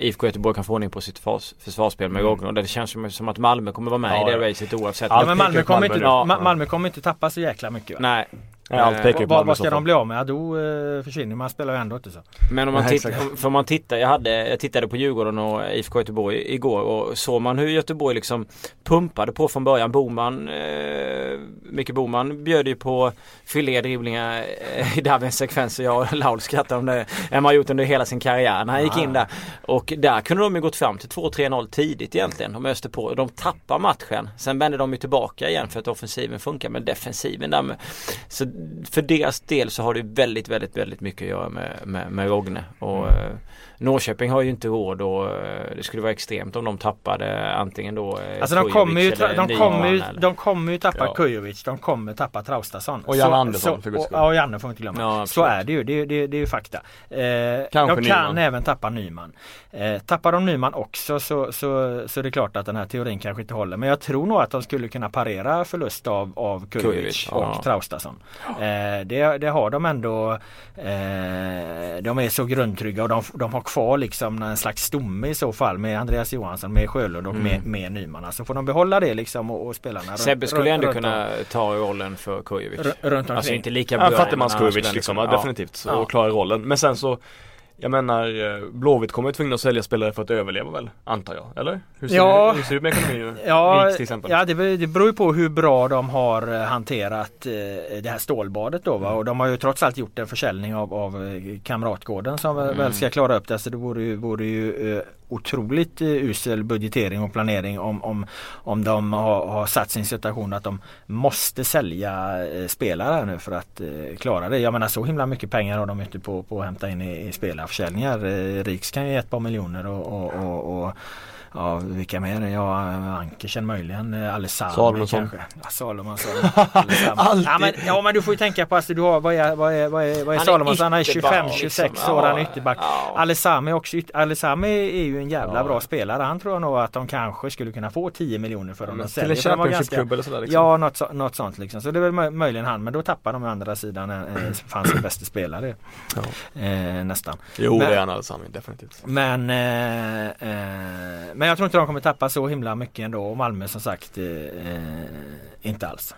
eh, IFK Göteborg kan få ordning på sitt förs- försvarsspel med Mm. Rogne. Och det känns som, som att Malmö kommer vara med Ja, i det ja. racet oavsett. Ja, men Malmö kommer, Malmö inte. Ja. Ma- Malmö kommer inte tappa så jäkla mycket. Va? Nej. Nej, allt Eh, pekar ju på Vad, ska de bli av med? Ado eh, försvinner, man spelar ju ändå inte så. Men om man, exakt. för man tittar, jag, hade, jag tittade på Djurgården och IFK Göteborg igår och såg man hur Göteborg liksom pumpade på från början. Boman, eh, Micke Boman bjöd ju på fylliga dribblingar eh, i Davins sekvenser. Jag och Laul skrattade om det än man gjort under hela sin karriär när han gick in där. Och där kunde de ju gått fram till 2-3-0 tidigt egentligen. De öste på. De tappar matchen. Sen vände de ju tillbaka igen för att offensiven funkar men defensiven där med. Så för deras del så har det väldigt, väldigt, väldigt mycket att göra med, med, med Rogne. Och eh, Norrköping har ju inte råd och eh, det skulle vara extremt om de tappade antingen då eh, Alltså de kommer ju, de Nyman kommer ju, de kommer ju tappa Ja. Kujovic, de kommer tappa Traustason. Och Janne Så- Andersson, så- för guds och, och Janne får inte glömma. Ja, så är det ju, det, det, det är ju fakta. Eh, Kanske de kan Nyman. även tappa Nyman. Eh, tappar de Nyman också så, så, så är det klart att den här teorin kanske inte håller. Men jag tror nog att de skulle kunna parera förlust av, av Kujovic, Kujovic, och ja. Traustason. Eh, det, det har de ändå. Eh, de är så grundtrygga och de, de har kvar liksom en slags stomme i så fall med Andreas Johansson, med Sjölund och Mm. med, med Nyman. Alltså får de behålla det liksom och, och spelarna Sebbe skulle ändå kunna ta rollen för Kujovic. runt omkring. Alltså inte lika Ja, bra. men Fattigmans Kujovic liksom, ja, definitivt. Ja. Och klara rollen. Men sen så jag menar eh, Blåvitt kommer ju tvungna att sälja spelare för att överleva väl? Antar jag, eller? Hur ser, Ja. det, hur ser ut med ekonomin nu? Ja, Riks till exempel. ja det, det beror ju på hur bra de har eh, hanterat eh, det här stålbadet då va? och de har ju trots allt gjort en försäljning av, av Kamratgården som väl- väl ska klara upp det. Så det vore ju, vore ju eh, otroligt eh, usel budgetering och planering om, om, om de har, har satt sin situation att de måste sälja eh, spelare nu för att eh, klara det. Jag menar så himla mycket pengar har de inte på, på att hämta in i, i spelarförsäljningar. Riks kan ju ge ett par miljoner och, och, och, och Ja, vilka mer? Ja, Ankersen möjligen. eh, Alessandro Salomonsson. kanske. Ja, Salomonsson. Alessandro. ja, men, ja men du får ju tänka på alltså, du har, vad är, vad är, vad är, vad är Han Salomonsson? Han är ytterback, 25-26 liksom. år, han är Ja, ytterback. ja. Alessami också Alessami är ju en jävla Ja. bra spelare. Han tror jag nog att de kanske skulle kunna få 10 miljoner för om de Till en Championship-klubb eller sådär liksom. Ja, något, så, något sånt liksom. Så det är väl möj- möjligen han. Men då tappar de andra sidan en, en, fanns en bästa spelare. Eh, nästan. Jo Men- det är han allesammans definitivt. Men, eh, eh, men jag tror inte de kommer tappa så himla mycket ändå. Och Malmö som sagt eh, eh, inte alls.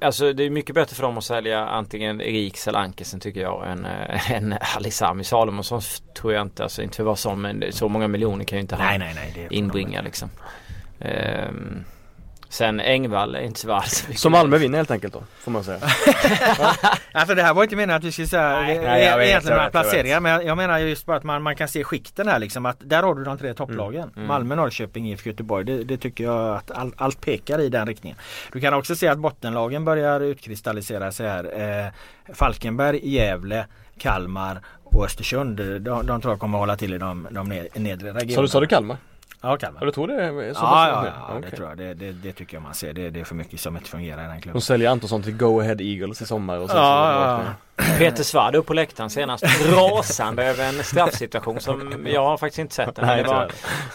Alltså det är mycket bättre för dem att sälja antingen Riks eller Ankersen tycker jag än, äh, än Alisami Salomonsson tror jag inte, alltså inte för vara sån men så många miljoner kan ju inte han Nej, nej, nej. De- inbringa liksom. Ehm, sen Engvall är inte så alls Så Malmö vinner helt enkelt då, får man säga. Alltså det här var inte meningen att vi skulle säga Nej, nej, jag vet, egentligen jag placeringar. Men jag, jag menar just bara att man, man kan se skikten här liksom. Att där har du de tre topplagen. Mm. Malmö, Norrköping, IFK Göteborg. Det, det tycker jag att all, allt pekar i den riktningen. Du kan också se att bottenlagen börjar utkristallisera sig här. Eh, Falkenberg, Gävle, Kalmar och Östersund. De, de tror jag kommer hålla till i de, de ned- nedre regionerna. Så du sa du Kalmar? Ja, Kalmar. Ja du tror det är så Ja, ja, nu? ja, Okej. det tror jag. Det, det, det tycker jag man ser. Det, det är för mycket som inte fungerar i den klubben. De säljer Antonsson till Go Ahead Eagles i sommar och sen Ja, så ja, ja. Peter Svärd upp på läktaren senast rasande över en straffsituation som jag har faktiskt inte sett den. Nej, det var,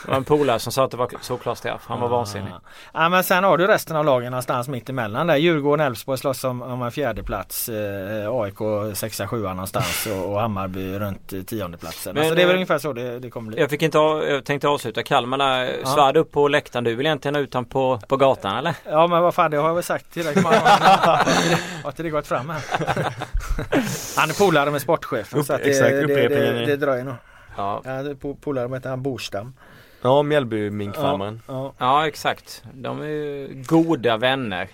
det var en polare som sa att det var så klar straff. Han var vansinnig. Ja men sen har du resten av lagen någonstans mitt emellan där. Djurgården, Elfsborg slåss om, om en fjärde plats. Eh, AIK sexa, sjua någonstans och, och Hammarby runt tiondeplatsen. Men, alltså det är väl eh, ungefär så det, det kommer bli. Jag fick inte av, jag tänkte avsluta Kalmar där. Svärd upp på läktaren. Du vill egentligen ha ut honom på, på gatan eller? Ja men vad fan det har jag väl sagt tillräckligt många gånger. Har inte det gått fram här? Han är polare med sportchefen Upp- så att det, exakt, det, det, det dröjer nog. Ja, Ja, det är po- polare med han Borstam. Ja, Mjällby minkfarmaren. Ja. ja exakt. De är ju goda vänner.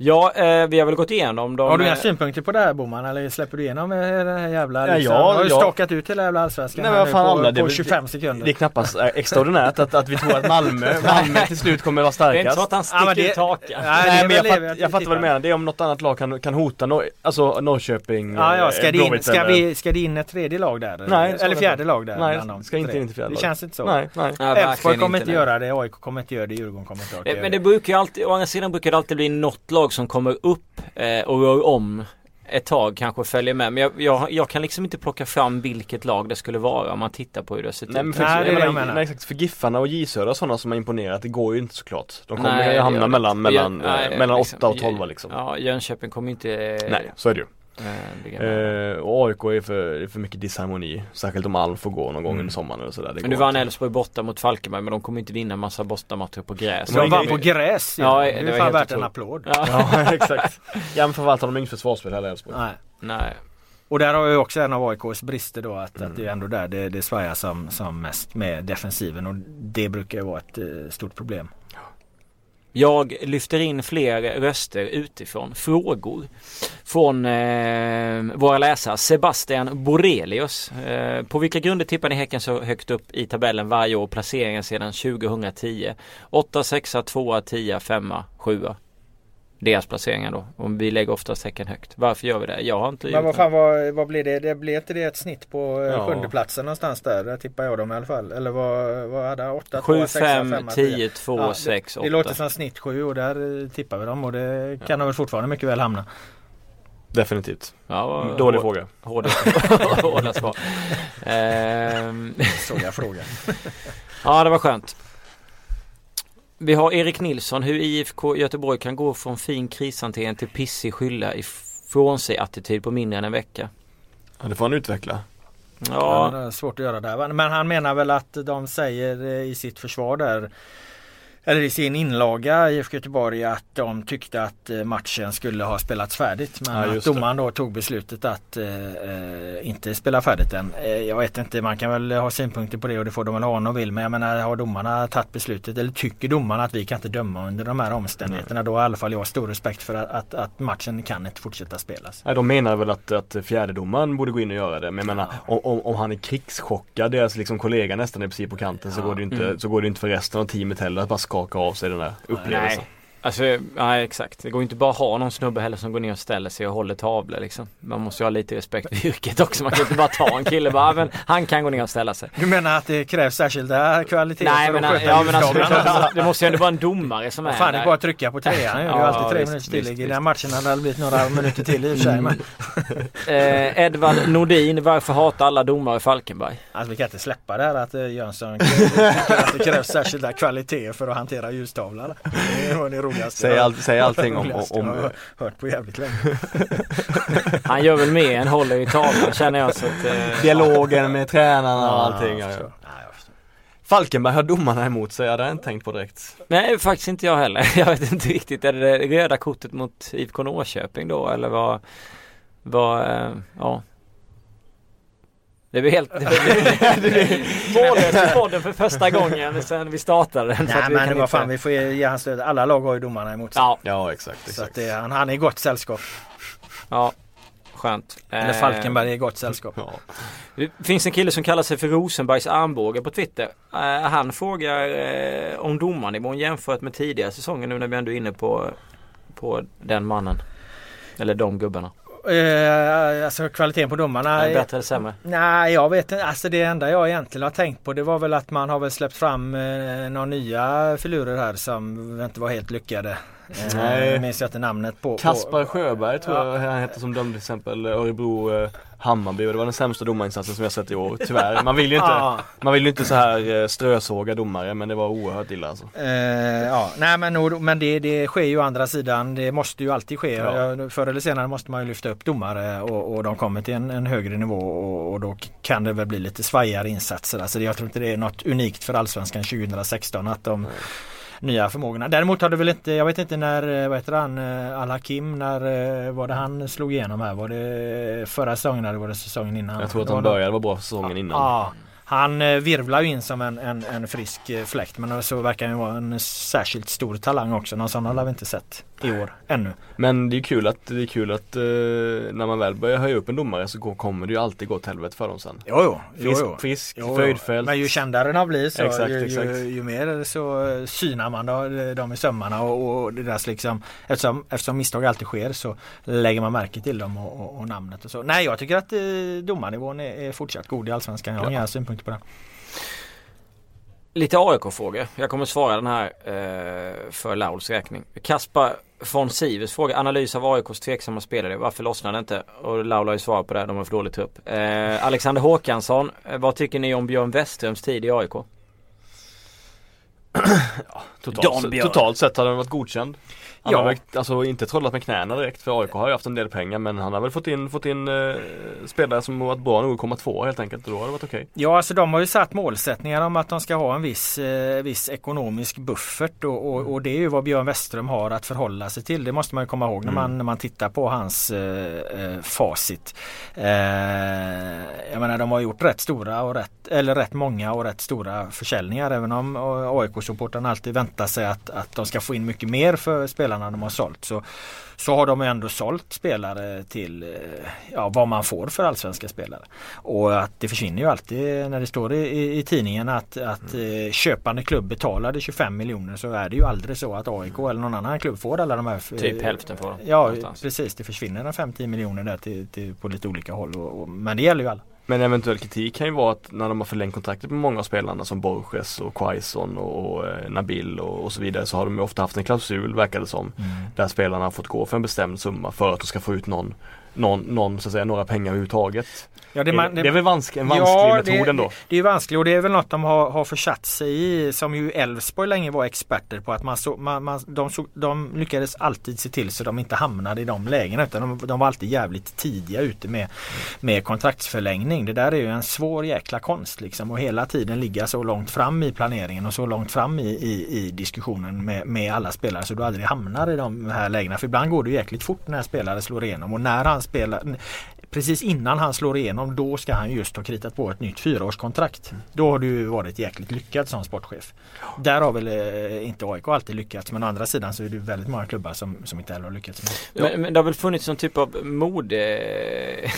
Ja, eh, vi har väl gått igenom dem. Har du inga eh, synpunkter på det här Boman eller släpper du igenom eh, den här jävla Ja, liksom? ja, Du har ju ja. stakat ut hela jävla allsvenskan Nej, men fan, på, alla, det på väl- 25 sekunder. Det är knappast eh, extraordinärt att, att vi tror att Malmö, Malmö till slut kommer att vara Det är inte så starkast. att han Ja, men sticker det- ut hakan. Nej, det Nej men jag, det fatt, jag fattar vad du menar. Det är om något annat lag kan, kan hota Nor alltså Norrköping, Ja, ja, ska, eh, det in, ska, vi, ska det in ett tredje lag där? Nej, det ska eller det fjärde lag där? Nej, bland de ska inte in i ett fjärde Det lag. känns inte så. Nej, nej. Ja, Elfsborg kommer inte, göra det, AIK kommer inte göra det, Djurgården kommer inte göra det. Men det brukar ju alltid, å andra sidan brukar det alltid bli något lag som kommer upp eh, och rör om ett tag kanske följer med. Men jag, jag, jag kan liksom inte plocka fram vilket lag det skulle vara om man tittar på hur det har sett Nej men ut. för, Nej, det är jag det jag menar, nej, exakt, för Giffarna och J Södra sådana som har imponerat, det går ju inte såklart. De kommer Nej, ju hamna mellan, mellan, Ja, nej, eh, mellan liksom. 8 och 12 liksom. Ja, Jönköping kommer inte eh, Nej, så är det ju. Eh. Eh, och AIK är för, är för mycket disharmoni. Särskilt om Alm får gå någon gång Mm. under sommaren eller sådär. Men nu vann. Elfsborg borta mot Falkenberg men de kommer inte vinna massa bortamatcher på gräs. De vann på gräs Ja, ja, det är fan värt en applåd. Ja, Ja exakt. Men förvaltar de inget försvarsspel heller Elfsborg. Nej. nej. Och där har ju också en av AIKs brister då att, Mm. att det är ändå där det, det svajar som, som mest med defensiven och det brukar ju vara ett eh, stort problem. Jag lyfter in fler röster utifrån. Frågor från eh, våra läsare. Sebastian Borelius. Eh, på vilka grunder tippar ni Häcken så högt upp i tabellen varje år? Placeringen sedan 2010. 8, 6, 2, 10, 5, 7. Deras placeringar då. Och vi lägger oftast Häcken högt. Varför gör vi det? Jag har inte Men vad det. fan vad, vad blir det? Det blir inte det ett snitt på eh, Ja. sjunde platsen någonstans där? Där tippar jag dem i alla fall. Eller vad, vad hade jag? 8, 7, 2, 6, 5, 5, 10, 2, Ja, 6, Det 8. låter som snitt 7 och där eh, tippar vi dem och det kan de väl fortfarande mycket väl hamna. Definitivt. Ja, Dålig hår- fråga. Hårda, hårda svar. Ehm, Såg jag frågan. Ja, det var skönt. Vi har Erik Nilsson, hur IFK Göteborg kan gå från fin krishantering till pissig skylla ifrån sig attityd på mindre än en vecka. Ja det får han utveckla. Ja, det är svårt att göra där. Men han menar väl att de säger eh, i sitt försvar där eller i sin inlaga i IFK Göteborg att de tyckte att eh, matchen skulle ha spelats färdigt. Men Ja, att domaren då tog beslutet att eh, eh, inte spela färdigt än. Eh, jag vet inte, man kan väl ha synpunkter på det och det får de väl ha om de vill. Men jag menar har domarna tagit beslutet eller tycker domarna att vi kan inte döma under de här omständigheterna. Då har i alla fall jag stor respekt för att, att, att matchen kan inte fortsätta spelas. Nej, de menar väl att, att fjärdedomaren borde gå in och göra det. Men jag menar om, om, om han är krigschockad, deras liksom kollega nästan är precis på kanten så, går det inte, Mm. så går det inte för resten av teamet heller att bara skaka av sig den där upplevelsen. nej. Alltså, nej exakt. Det går ju inte bara ha någon snubbe heller som går ner och ställer sig och håller tavlor liksom. Man måste ju ha lite respekt för yrket också. Man kan inte bara ta en kille bara, "Ah, men han kan gå ner och ställa sig. Du menar att det krävs särskilda kvaliteter Nej för men, att sköta ja, men alltså, det, måste, det måste ju ändå vara en domare som är Fan det är bara att trycka på trean. Det är ju Ja, alltid tre visst, minuters visst, tillägg. I den matchen hade det blivit några minuter till i och för sig. Men, Eh, Edvard Nordin, varför hatar alla domare Falkenberg? alltså, vi kan inte släppa det här att eh, Jönsson tycker att det krävs särskilda kvaliteter för att hantera ljustavlan. Det var det roligaste. Säg, all, säg allting om, roligaste om, jag om har hört på jävligt länge. Han gör väl mer än håller i tavlan känner jag så att, eh, dialogen med tränarna och allting. Ja, Ja, jag. Falkenberg har domarna emot sig, det har jag inte tänkt på direkt. Nej faktiskt inte jag heller. Jag vet inte riktigt. Är det det röda kortet mot IFK Norrköping då eller vad? Vad, eh, ja. Det blir helt, det mållöst i podden för första gången sen vi startade den. Nej men vad inte- fan vi får ge ge hans stöd. Alla lag har ju domarna emot sig. Ja, Ja exakt, Så exakt. att det, han, han är i gott sällskap. ja. Skönt. Eller Eh, Falkenberg är i gott sällskap. Ja. Det finns en kille som kallar sig för Rosenbergs armbåge på Twitter. Eh, han frågar eh, om domarnivån jämfört med tidigare säsonger nu när vi ändå är inne på, på den mannen. Eller de gubbarna. Eh, alltså kvaliteten på domarna. Är bättre eller sämre? Nej jag vet inte. Alltså det enda jag egentligen har tänkt på det var väl att man har väl släppt fram eh, några nya filurer här som inte var helt lyckade. Eh, Nej. Jag minns jag inte namnet på. Kaspar Sjöberg tror jag han hette som dömde till exempel Örebro eh, Hammarby och det var den sämsta domarinsatsen som jag sett i år, tyvärr. Man vill ju inte, Ja. man vill inte så här eh, strösåga domare men det var oerhört illa alltså. Eh, ja, nej men, men det, det sker ju å andra sidan. Det måste ju alltid ske. Ja. Förr eller senare måste man ju lyfta upp domare och, och de kommer till en, en högre nivå och, och då kan det väl bli lite svajigare insatser. Alltså jag tror inte det är något unikt för Allsvenskan 2016 att de nya förmågorna. Däremot har det väl inte, jag vet inte när, eh, vad heter han, eh, Al-Hakim, när eh, var det han slog igenom här? Var det förra säsongen eller var det säsongen innan? Jag tror att han började vara bra säsongen innan. Ja, han eh, virvlar ju in som en, en, en frisk eh, fläkt men så verkar han ju vara en särskilt stor talang också. Någon sån har vi inte sett i år ännu. Men det är kul att, det är kul att eh, när man väl börjar höja upp en domare så går, kommer det ju alltid gå åt helvete för dem sen. Jo, jo. jo, Frisk, jo. frisk Jo, jo. Men ju kändare de blir så Exakt, ju, exakt. Ju, ju mer så eh, synar man då, dem i sömmarna och, och deras liksom eftersom, eftersom misstag alltid sker så lägger man märke till dem och, och, och namnet och så. Nej jag tycker att eh, domarnivån är, är fortsatt god i Allsvenskan. Jag har inga synpunkter på det. Lite AIK-frågor. Jag kommer svara den här eh, för Lauls räkning. Kaspar von Sivers fråga. Analys av AIKs tveksamma spelare. Varför lossnar det inte? Och Laul har ju svarat på det. De har för dålig trupp. Eh, Alexander Håkansson. Eh, vad tycker ni om Björn Westströms tid i AIK? Totalt, totalt sett har den varit godkänd. Han Ja. har väl, alltså inte trollat med knäna direkt för AIK har ju haft en del pengar men han har väl fått in, fått in eh, spelare som varit bra nog att komma två helt enkelt och då har det varit okej. Ja, alltså de har ju satt målsättningar om att de ska ha en viss, eh, viss ekonomisk buffert och, och, och det är ju vad Björn Westström har att förhålla sig till. Det måste man ju komma ihåg när, man, när man tittar på hans eh, eh, facit. Eh, jag menar de har gjort rätt stora och rätt, eller rätt många och rätt stora försäljningar även om AIK-supportrarna alltid väntar sig att, att de ska få in mycket mer för spelarna de har sålt. Så, så har de ändå sålt spelare till eh, ja, vad man får för allsvenska spelare. Och att det försvinner ju alltid när det står i, i, tidningen att, att eh, köpande klubb betalade 25 miljoner så är det ju aldrig så att AIK eller någon annan klubb får alla de här. eh, Typ hälften får de, Ja någonstans. precis det försvinner en 5-10 miljoner där till, till, på lite olika håll. Och, och, men det gäller ju alla. Men eventuell kritik kan ju vara att när de har förlängt kontraktet med många av spelarna som Borges och Quaison och, och eh, Nabil och, och så vidare så har de ju ofta haft en klausul verkar det som. Där spelarna har fått gå för en bestämd summa för att de ska få ut någon någon, någon så att säga, några pengar överhuvudtaget. Ja, Det, man- det är väl vansk, en vansklig Ja, metod det, ändå? Det, det är vanskligt och det är väl något de har, har försatt sig i som ju Elfsborg länge var experter på att man, så, man, man de, så, de lyckades alltid se till så de inte hamnade i de lägena utan de, de var alltid jävligt tidiga ute med, med kontraktsförlängning. Det där är ju en svår jäkla konst liksom och hela tiden ligga så långt fram i planeringen och så långt fram i, i, i diskussionen med, med alla spelare så du aldrig hamnar i de här lägena. För ibland går det jäkligt fort när spelare slår igenom och när han han spelar Precis innan han slår igenom då ska han just ha kritat på ett nytt fyraårskontrakt. Då har du varit jäkligt lyckad som sportchef. Där har väl eh, inte AIK alltid lyckats men å andra sidan så är det väldigt många klubbar som, som inte heller har lyckats. Med. Men, men det har väl funnits någon typ av modegrej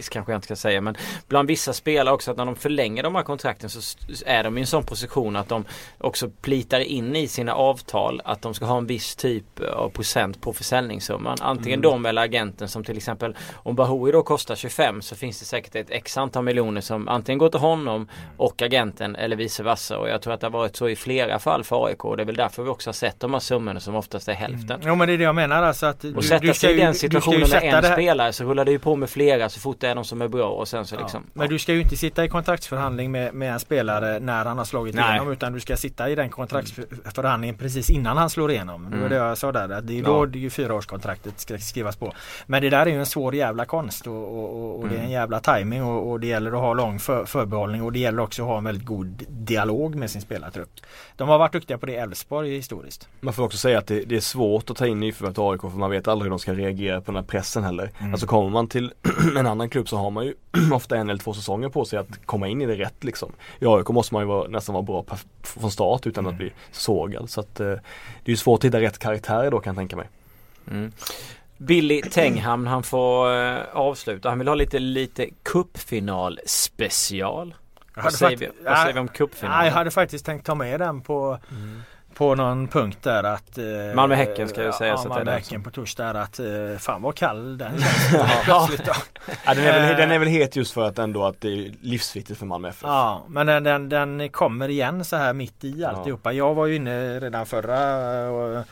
kanske jag inte ska säga men bland vissa spelare också att när de förlänger de här kontrakten så är de i en sån position att de också plitar in i sina avtal att de ska ha en viss typ av procent på försäljningssumman. Antingen de eller agenten som till exempel om Bahoui då kostar 25 så finns det säkert ett x antal miljoner som antingen går till honom och agenten eller vice versa och jag tror att det har varit så i flera fall för AIK och det är väl därför vi också har sett de här summorna som oftast är hälften. Jo men det är det jag menar alltså att du, Och sätta du sig i ju- den ska ju situationen sätta en spelare så rullar det ju på med flera så fort det är de som är bra och sen så liksom. Men du ska ju inte sitta i kontraktsförhandling med, med en spelare när han har slagit Nej. igenom utan du ska sitta i den kontraktsförhandlingen precis innan han slår igenom. Det var det jag sa där. Att det är då Ja. det är fyraårskontraktet ska skrivas på. Men det där är ju en svår jävla konst och, och, och, och det är en jävla timing och, och det gäller att ha lång för, förbehållning och det gäller också att ha en väldigt god dialog med sin spelartrupp. De har varit duktiga på det i Elfsborg historiskt. Man får också säga att det, det är svårt att ta in nyförvärv till AIK för man vet aldrig hur de ska reagera på den här pressen heller. Alltså kommer man till en annan klubb så har man ju ofta en eller två säsonger på sig att komma in i det rätt liksom. I AIK måste man ju vara, nästan vara bra från start utan att bli sågad. Så att eh, det är ju svårt att hitta rätt karaktär då kan jag tänka mig. Mm. Billy Tenghamn han får eh, avsluta. Han vill ha lite, lite cupfinal special. Jag Vad säger, vi, vad säger vi om Nej, jag hade faktiskt tänkt ta med den på På någon punkt där att eh, Malmö-Häcken ska ju ja, sägas ja, Malmö-Häcken på torsdag är att eh, fan vad kall den då. Ja, den, är väl, Eh. den är väl het just för att ändå att det är livsviktigt för Malmö FF. Ja men den, den, den kommer igen så här mitt i alltihopa. Jag var ju inne redan förra eh,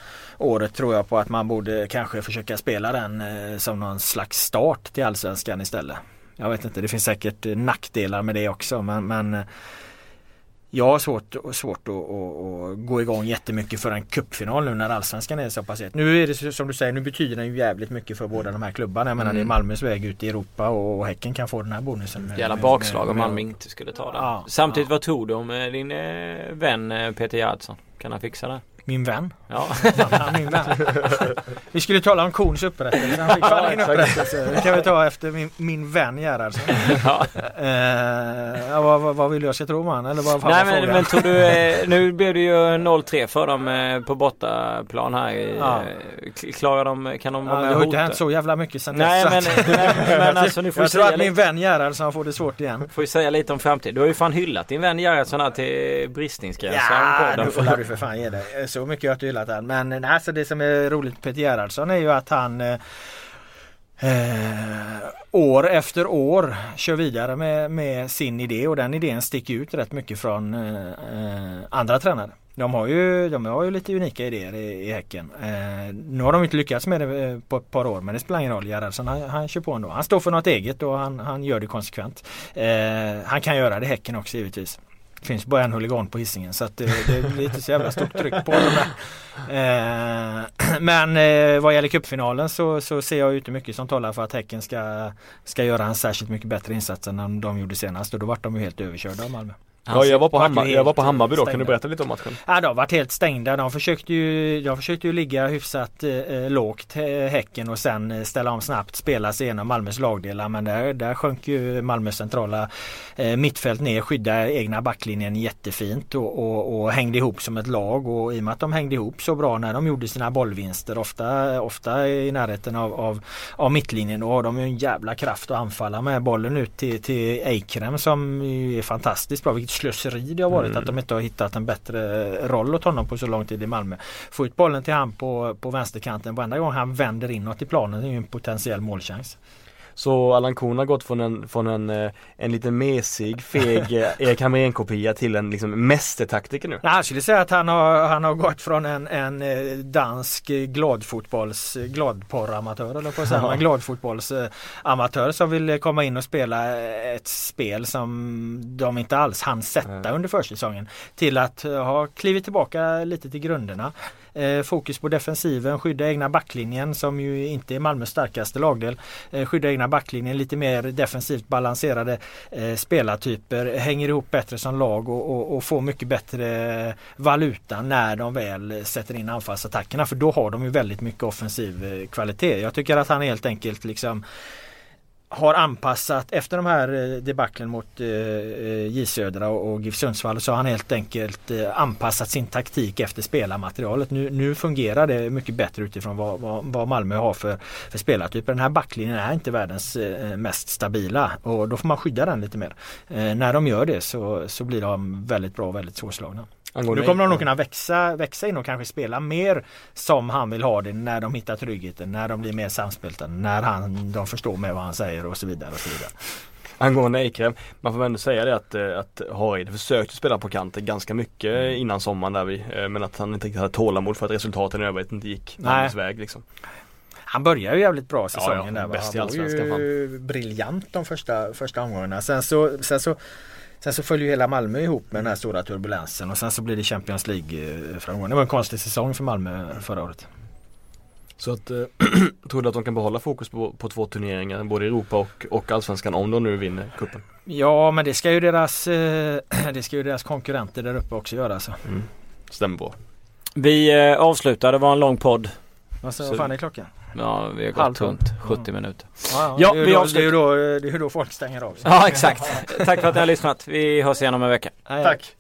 året tror jag på att man borde kanske försöka spela den eh, som någon slags start till Allsvenskan istället. Jag vet inte, det finns säkert eh, nackdelar med det också men, men eh, jag har svårt, svårt att, att, att gå igång jättemycket för en cupfinal nu när Allsvenskan är så pass het. Nu är det som du säger, nu betyder den ju jävligt mycket för båda de här klubbarna. Jag menar det är Malmös väg ut i Europa och, Häcken kan få den här bonusen. med- Jävla bakslag om Malmö inte skulle ta den. Ja, Samtidigt ja. vad tror du om din vän Peter Gerhardsson? Kan han fixa det? Min vän. Ja. Min vän. Vi skulle tala om Korns upprättelse. Han fick fan ingen upprättelse. Det kan vi ta efter min, min vän Gerhardsson. ja. Eh, ja, vad, vad, vill jag ska tro om han? Eller vad Nej men, men tror du, eh, nu blev det ju 0-3 för dem eh, på bortaplan här. i, Ja. eh, k- Klarar de, kan de Ja, vara det med har och inte hänt så jävla mycket sen Nej men, att- men, men alltså ni får jag tror säga att min lite, vän Gerhardsson får det svårt igen. får ju säga lite om framtiden. Du har ju fan hyllat din vän Gerhardsson här till bristningsgränsen. Ja, nu får du för fan ge dig. Så så mycket har jag inte gillat han. Men eh, nej, alltså det som är roligt med Peter Gerhardsson är ju att han eh, eh, år efter år kör vidare med, med sin idé och den idén sticker ut rätt mycket från eh, eh, andra tränare. De har, ju, de har ju lite unika idéer i, i Häcken. Eh, nu har de inte lyckats med det på ett par år men det spelar ingen roll. Gerhardsson han, han kör på ändå. Han står för något eget och han, han gör det konsekvent. Eh, han kan göra det i Häcken också givetvis. Det finns bara en huligan på hissingen så att det, det är inte så jävla stort tryck på dem. Eh, men eh, vad gäller cupfinalen så, så ser jag ju inte mycket som talar för att Häcken ska, ska göra en särskilt mycket bättre insats än de gjorde senast och då vart de ju helt överkörda av Malmö. Ja, jag var på, Hammar, jag var på Hammarby då, kan stängda. du berätta lite om matchen? Ja, de har varit helt stängda. De försökte ju, de försökte ju ligga hyfsat eh, lågt eh, Häcken och sen eh, ställa om snabbt, spela sig igenom Malmös lagdelar. Men där, där sjönk ju Malmös centrala eh, mittfält ner, skydda egna backlinjen jättefint och, och, och hängde ihop som ett lag. Och i och med att de hängde ihop så bra när de gjorde sina bollvinster, ofta, ofta i närheten av, av, av mittlinjen, då har de ju en jävla kraft att anfalla med bollen ut till, till Eikrem som är fantastiskt bra. Vilket slöseri det har varit att de inte har hittat en bättre roll åt honom på så lång tid i Malmö. Få ut bollen till han på, på vänsterkanten varenda gång han vänder inåt i planen är ju en potentiell målchans. Så Allan Korn har gått från en, från en, eh, en liten mesig, feg eh, Erik Hamrén-kopia till en liksom mästertaktiker nu. Jag skulle säga att han har, han har gått från en, en eh, dansk gladfotbolls, gladporramatör eller på att säga, Ja. gladfotbollsamatör som vill komma in och spela ett spel som de inte alls hann sätta Nej. under försäsongen. Till att ha klivit tillbaka lite till grunderna. Eh, fokus på defensiven, skydda egna backlinjen som ju inte är Malmös starkaste lagdel. Eh, skydda egna backlinjen, lite mer defensivt balanserade eh, spelartyper. Hänger ihop bättre som lag och, och, och får mycket bättre valuta när de väl sätter in anfallsattackerna. För då har de ju väldigt mycket offensiv kvalitet. Jag tycker att han helt enkelt liksom har anpassat efter de här eh, debaclen mot eh, eh, J Södra och, GIF Sundsvall så har han helt enkelt anpassat sin taktik efter spelarmaterialet. Nu, nu fungerar det mycket bättre utifrån vad, vad, vad Malmö har för, för spelartyper. Den här backlinjen är inte världens mest stabila och då får man skydda den lite mer. När de gör det så, så blir de väldigt bra och väldigt svårslagna. Angående- Nu kommer de nog kunna växa, växa in och kanske spela mer som han vill ha det när de hittar tryggheten, när de blir mer samspelta, när han, de förstår med vad han säger och så vidare. Och så vidare. Angående Eikrem, man får väl ändå säga det att, eh, att Hareide försökte spela på kanten ganska mycket innan sommaren där vi, eh, men att han inte riktigt hade tålamod för att resultaten i övrigt inte gick Nej. Malmös väg liksom. Han börjar ju jävligt bra Ja, säsongen ja, där. bäst i Han var ju briljant de första, första omgångarna. Sen så, sen så Sen så följer ju hela Malmö ihop med den här stora turbulensen och sen så blir det Champions League-framgång. Det var en konstig säsong för Malmö förra året. Så att, eh, tror du att de kan behålla fokus på, på två turneringar, både Europa och, och Allsvenskan om de nu vinner cupen? Ja men det ska ju deras, eh, det ska ju deras konkurrenter där uppe också göra. Så. Mm. Stämmer bra. Vi eh, avslutar, det var en lång podd. Alltså, Så- vad fan är klockan? Ja, vi har gått tolv. runt 70 minuter. Ja, Ja, det, är då, det, är då, det är ju då folk stänger av sig. Ja, exakt. Tack för att ni har lyssnat. Vi hörs igen om en vecka. Tack!